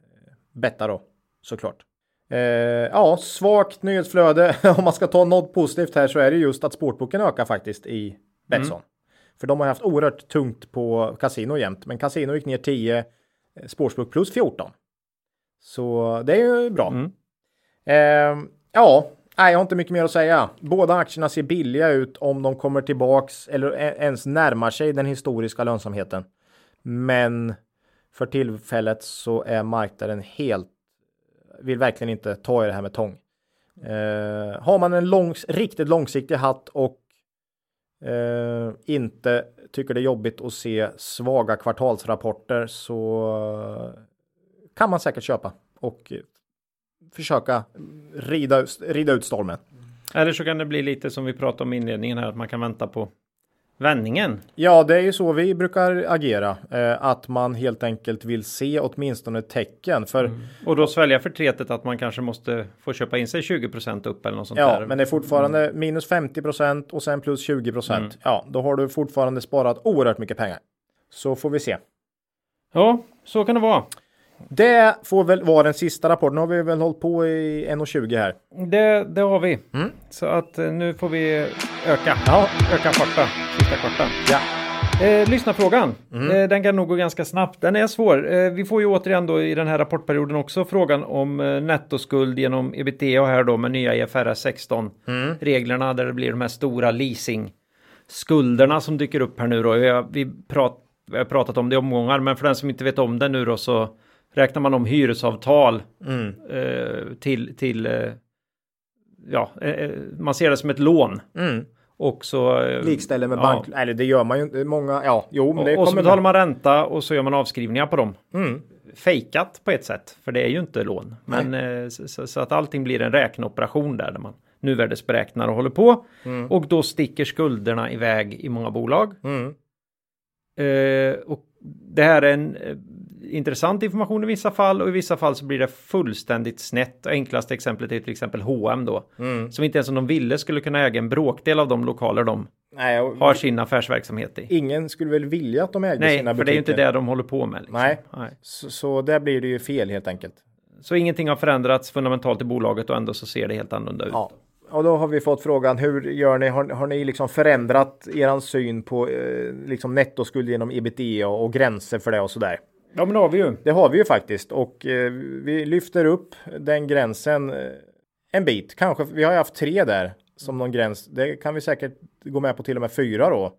betta då, såklart. Eh, ja, svagt nyhetsflöde. [laughs] om man ska ta något positivt här så är det just att sportboken ökar faktiskt i Betsson. För de har haft oerhört tungt på kasino jämt, men kasino gick ner 10, eh, sportsbook plus 14. Så det är ju bra. Mm. Eh, ja, nej, jag har inte mycket mer att säga. Båda aktierna ser billiga ut om de kommer tillbaks eller e- ens närmar sig den historiska lönsamheten. Men för tillfället så är marknaden helt, vill verkligen inte ta i det här med tång. Eh, har man en långs, riktigt långsiktig hatt och eh, inte tycker det är jobbigt att se svaga kvartalsrapporter så kan man säkert köpa och eh, försöka rida, rida ut stormen. Eller så kan det bli lite som vi pratade om i inledningen här, att man kan vänta på vändningen. Ja, det är ju så vi brukar agera. Eh, att man helt enkelt vill se åtminstone tecken. För, mm. Och då svälja förtretet att man kanske måste få köpa in sig 20% upp eller något sånt ja, där. men det är fortfarande mm. minus 50% och sen plus 20 Mm. Ja, då har du fortfarande sparat oerhört mycket pengar. Så får vi se. Ja, så kan det vara. Det får väl vara den sista rapporten. Nu har vi väl hållit på i 1.20 här. Det, det har vi. Mm. Så att eh, nu får vi öka. Ja. Öka farta. Sista kvarten. Ja. Eh, lyssnarfrågan. Mm. Eh, den kan nog gå ganska snabbt. Den är svår. Eh, vi får ju återigen då i den här rapportperioden också frågan om eh, nettoskuld genom ebitda här då med nya IFRS 16 mm. reglerna där det blir de här stora leasing skulderna som dyker upp här nu då. Vi har, vi prat, vi har pratat om det i omgångar, men för den som inte vet om det nu då så räknar man om hyresavtal mm. eh, till, till eh, ja, eh, eh man ser det som ett lån. Mm. Och så... Eh, Likställer med ja. bank, eller det gör man ju inte. Många, ja, jo, men det Och, och så betalar man ränta och så gör man avskrivningar på dem. Mm. Fejkat på ett sätt, för det är ju inte lån. Men eh, så, så, att allting blir en räkneoperation där, där man nuvärdesberäknar och håller på. Mm. Och då sticker skulderna iväg i många bolag. Mm. Eh, och det här är en eh, intressant information i vissa fall och i vissa fall så blir det fullständigt snett. Enklaste exemplet är till exempel H&M då. Mm. Som inte ens om de ville skulle kunna äga en bråkdel av de lokaler de Nej, och, har sin affärsverksamhet i. Ingen skulle väl vilja att de ägde Nej, sina butiker. Nej, för det är ju inte det de håller på med. Liksom. Nej, Nej. Så, så där blir det ju fel helt enkelt. Så ingenting har förändrats fundamentalt i bolaget och ändå så ser det helt annorlunda ut. Ja. Och då har vi fått frågan hur gör ni? Har, har ni liksom förändrat eran syn på eh, liksom nettoskuld genom ebitda och gränser för det och sådär? Ja, men det har vi ju. Det har vi ju faktiskt och eh, vi lyfter upp den gränsen eh, en bit. Kanske vi har ju haft tre där som någon gräns. Det kan vi säkert gå med på till och med fyra då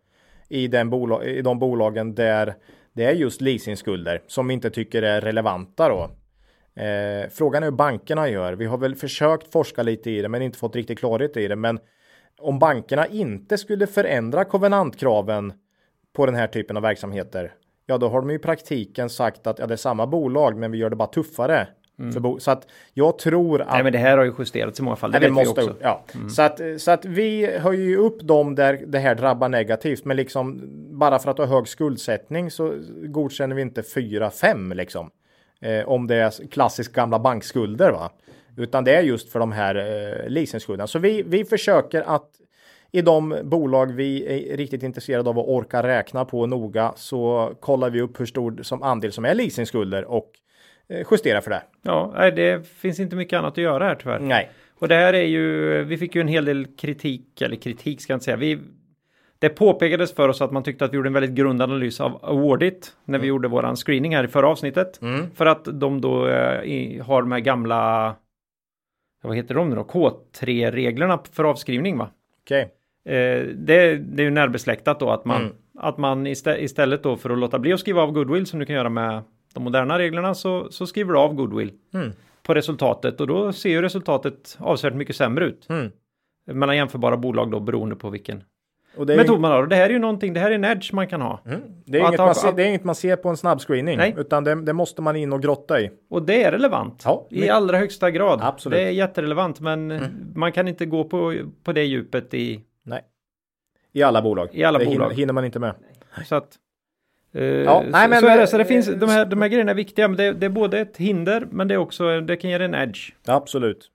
i, den bolag, i de bolagen där det är just leasingskulder som vi inte tycker är relevanta då. Eh, frågan är hur bankerna gör. Vi har väl försökt forska lite i det, men inte fått riktigt klarhet i det. Men om bankerna inte skulle förändra kovenantkraven på den här typen av verksamheter, ja, då har de i praktiken sagt att ja, det är samma bolag, men vi gör det bara tuffare. Mm. så att jag tror att... Nej, men det här har ju justerats i många fall. Det, det måste också. Ja. Mm. Så, att, så att vi höjer ju upp dem där det här drabbar negativt. Men liksom bara för att ha hög skuldsättning så godkänner vi inte 4-5 liksom eh, om det är klassiskt gamla bankskulder. Va? Utan det är just för de här eh, leasingskulderna. Så vi, vi försöker att i de bolag vi är riktigt intresserade av och orkar räkna på noga så kollar vi upp hur stor som andel som är leasingskulder och eh, justerar för det. Ja, det finns inte mycket annat att göra här tyvärr. Nej. Och det här är ju, vi fick ju en hel del kritik, eller kritik ska jag inte säga. Vi, det påpekades för oss att man tyckte att vi gjorde en väldigt grundanalys av Awardit när vi mm. gjorde våran screening här i förra avsnittet. Mm. För att de då eh, har de här gamla, vad heter de nu då, K3-reglerna för avskrivning va? Okej. Okay. Eh, det, det, är ju närbesläktat då att man, mm. att man istä istället då för att låta bli att skriva av goodwill som du kan göra med de moderna reglerna så, så skriver du av goodwill mm. på resultatet och då ser ju resultatet avsevärt mycket sämre ut. Mm. Mellan jämförbara bolag då beroende på vilken det metod man har. Och det här är ju någonting, det här är en edge man kan ha. Mm. Det, är inget ha, man ser, det är inget man ser på en snabb screening. Nej. Utan det, det, måste man in och grotta i. Och det är relevant. Ja, I men... allra högsta grad. Absolut. Det är jätterelevant men mm. man kan inte gå på, på det djupet i... Nej. I alla bolag. I alla det bolag. Hinner, hinner man inte med. Så att... Uh, ja, nej, men, så är det. Så det finns, de, här, de här grejerna är viktiga. Men det, det, är både ett hinder men det är också, det kan ge en edge. Absolut.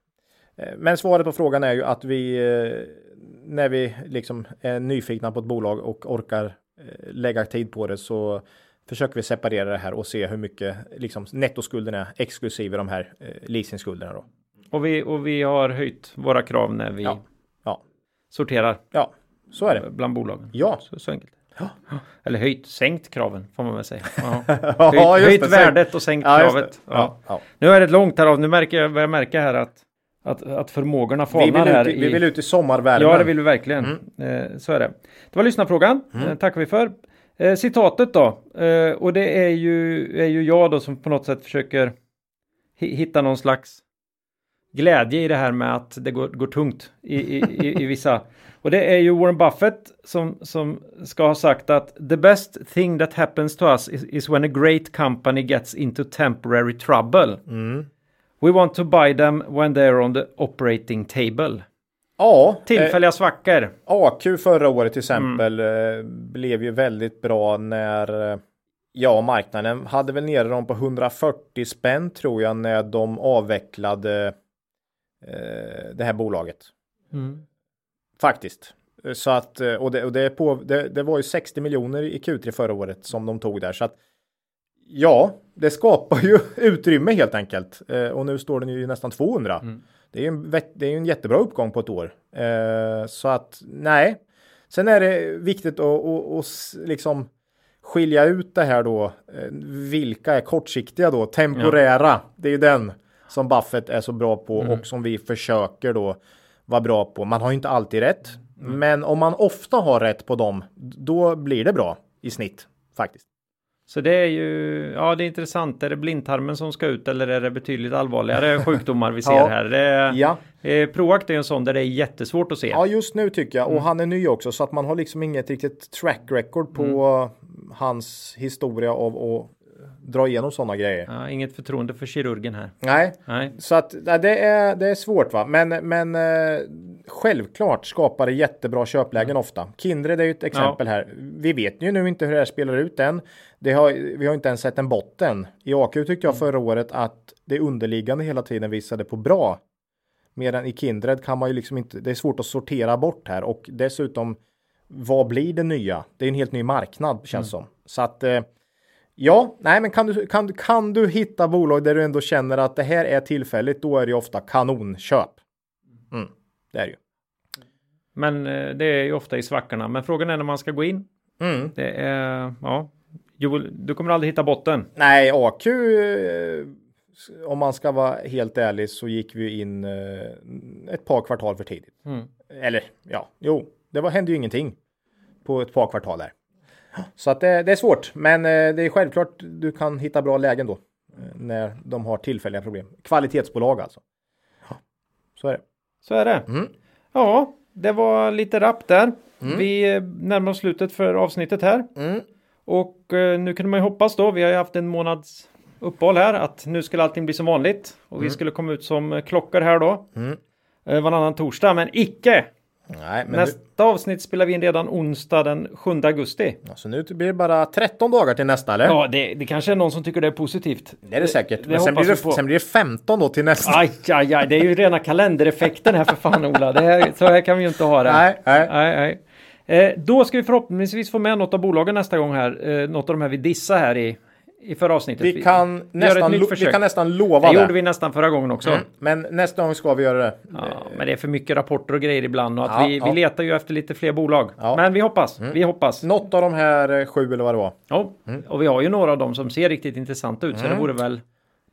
Eh, men svaret på frågan är ju att vi eh, när vi liksom är nyfikna på ett bolag och orkar eh, lägga tid på det så försöker vi separera det här och se hur mycket liksom, nettoskulden är exklusive de här eh, leasingskulderna. Då. Och, vi, och vi har höjt våra krav när vi ja. Ja. sorterar. Ja, så är det. Bland bolagen. Ja. Så, så enkelt. Ja. Eller höjt, sänkt kraven får man väl säga. [laughs] Ja. höjt, höjt värdet och sänkt kravet. Nu är det långt här av. Nu märker jag, börjar märka här att att, att förmågorna falnar här. I, vi vill ut i sommarvärmen. Ja, det vill vi verkligen. Mm. Eh, så är det. Det var lyssnarfrågan. Mm. Eh, tackar vi för. Eh, citatet då. Eh, och det är ju, är ju jag då som på något sätt försöker hitta någon slags glädje i det här med att det går, går tungt i, i, i, i vissa. [laughs] Och det är ju Warren Buffett som, som ska ha sagt att the best thing that happens to us is, is when a great company gets into temporary trouble. Mm. We want to buy them when they're on the operating table. Ja, Tillfälliga svackor. AQ förra året till exempel eh, blev ju väldigt bra när eh, ja, marknaden hade väl nere dem på 140 spänn tror jag när de avvecklade eh, det här bolaget. Faktiskt. Så att, eh, och, det, och det, på, det, det var ju 60 miljoner i Q3 förra året som de tog där. Så att, ja, det skapar ju [laughs] utrymme helt enkelt. Eh, och nu står den ju nästan 200. Det är ju en, det är en jättebra uppgång på ett år. Eh, så att, nej. Sen är det viktigt att, att, att liksom skilja ut det här då. Eh, vilka är kortsiktiga då? Temporära. Det är ju den som Buffett är så bra på och som vi försöker då vara bra på. Man har ju inte alltid rätt. Men om man ofta har rätt på dem, då blir det bra i snitt faktiskt. Så det är ju, ja det är intressant. Är det blindtarmen som ska ut eller är det betydligt allvarligare [laughs] sjukdomar vi ser Ja. här? Det är, Ja. eh, Proact är en sån där det är jättesvårt att se. Ja, just nu tycker jag. Och han är ny också, så att man har liksom inget riktigt track record på hans historia av att dra igenom sådana grejer. Ja, inget förtroende för kirurgen här. Nej, Nej. så att nej, det är, det är svårt va. Men, men eh, självklart skapar det jättebra köplägen ofta. Kindred är ju ett exempel här. Vi vet ju nu inte hur det här spelar ut än. Det har, vi har inte ens sett en botten. I AQ tyckte jag förra året att det underliggande hela tiden visade på bra. Medan i Kindred kan man ju liksom inte, det är svårt att sortera bort här och dessutom vad blir det nya? Det är en helt ny marknad känns som. Så att eh, ja, nej men kan du, kan, kan du hitta bolag där du ändå känner att det här är tillfälligt, då är det ju ofta kanonköp. Mm, det är det ju. Men eh, det är ju ofta i svackorna. Men frågan är när man ska gå in. Mm. Det är, ja. Joel, du kommer aldrig hitta botten. Nej, AQ, eh, om man ska vara helt ärlig så gick vi in eh, ett par kvartal för tidigt. Mm. Eller ja, jo, det var, hände ju ingenting på ett par kvartal där. Så att det, det är svårt, men eh, det är självklart du kan hitta bra lägen då eh, när de har tillfälliga problem. Kvalitetsbolag alltså. Så är det. Så är det. Mm. Ja, det var lite rapp där. Vi eh, närmar oss slutet för avsnittet här. Mm. Och nu kunde man ju hoppas då, vi har ju haft en månads uppehåll här, att nu skulle allting bli som vanligt. Och vi skulle komma ut som klockor här då. Mm. Varannan torsdag, men icke! Nej, Nästa avsnitt spelar vi in redan onsdag den 7 augusti. nu, alltså nu blir det bara 13 dagar till nästa eller? Ja, det, det kanske är någon som tycker det är positivt. Det är det säkert. det men sen blir det, sen blir det 15 då till nästa. Aj, aj, aj, det är ju rena kalendereffekten här för fan Ola. Det här, så här kan vi ju inte ha det. Nej, nej. nej, nej. Eh, då ska vi förhoppningsvis få med något av bolagen nästa gång här. Eh, något av de här vi dissar här i, i förra avsnittet. Vi kan, ett nästan, lo- vi kan nästan lova Det det. gjorde vi nästan förra gången också. Mm. Men nästa gång ska vi göra det. Ja, men det är för mycket rapporter och grejer ibland och att Ja, vi, ja. vi letar ju efter lite fler bolag. Ja. Mm. Men vi hoppas, vi hoppas. Något av de här eh, sju eller vad det var. Ja. Och vi har ju några av dem som ser riktigt intressanta ut så Mm. det vore väl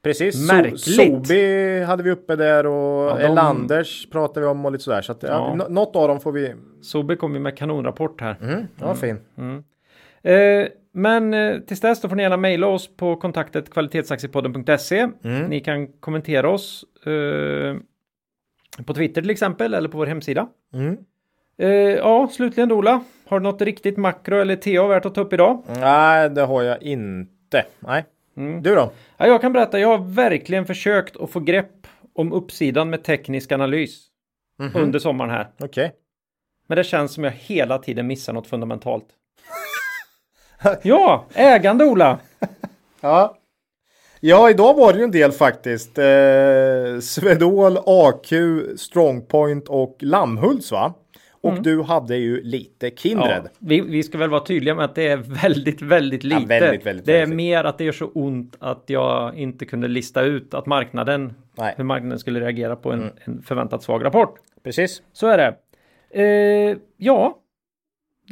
Precis. Märkligt. Sobi hade vi uppe där och Ja, de- Elanders pratade vi om och lite sådär. Så att, ja. Ja. nå- något av dem får vi... Sobi kommer ju med kanonrapport här. Mm, ja, fin. Eh, men eh, tills dess då får ni gärna mejla oss på kontaktet kvalitetsaktiepodden.se. Mm. Ni kan kommentera oss eh, på Twitter till exempel eller på vår hemsida. Mm. Eh, ja, slutligen Ola. Har du något riktigt makro eller TA värt att ta upp idag? Nej, det har jag inte. Nej. Mm. Du då? Ja, jag kan berätta, jag har verkligen försökt att få grepp om uppsidan med teknisk analys Mhm. under sommaren här. Okej. Men det känns som jag hela tiden missar något fundamentalt. [laughs] ja, ägande Ola! [laughs] Ja. Ja, idag var det ju en del faktiskt. Eh, Swedol, AQ, Strongpoint och Lammhults va? Och du hade ju lite Kindred. Ja, vi, vi ska väl vara tydliga med att det är väldigt, väldigt lite. väldigt, väldigt, det är väldigt. mer att det gör så ont att jag inte kunde lista ut att marknaden, Nej. Mm. hur marknaden skulle reagera på en, en förväntat svag rapport. Precis. Så är det. Eh, ja,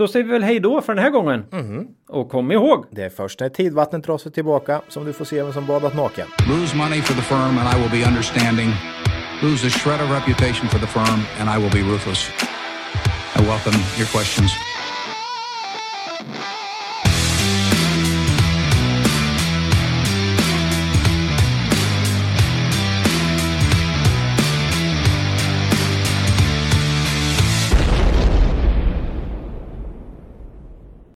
då säger vi väl hej då för den här gången. Mhm. Och kom ihåg, Det är först när tidvattnet drar sig tillbaka som du får se vem som badat naken. Lose money for the firm and I will be understanding. Lose a shred of reputation for the firm and I will be ruthless. I welcome your questions.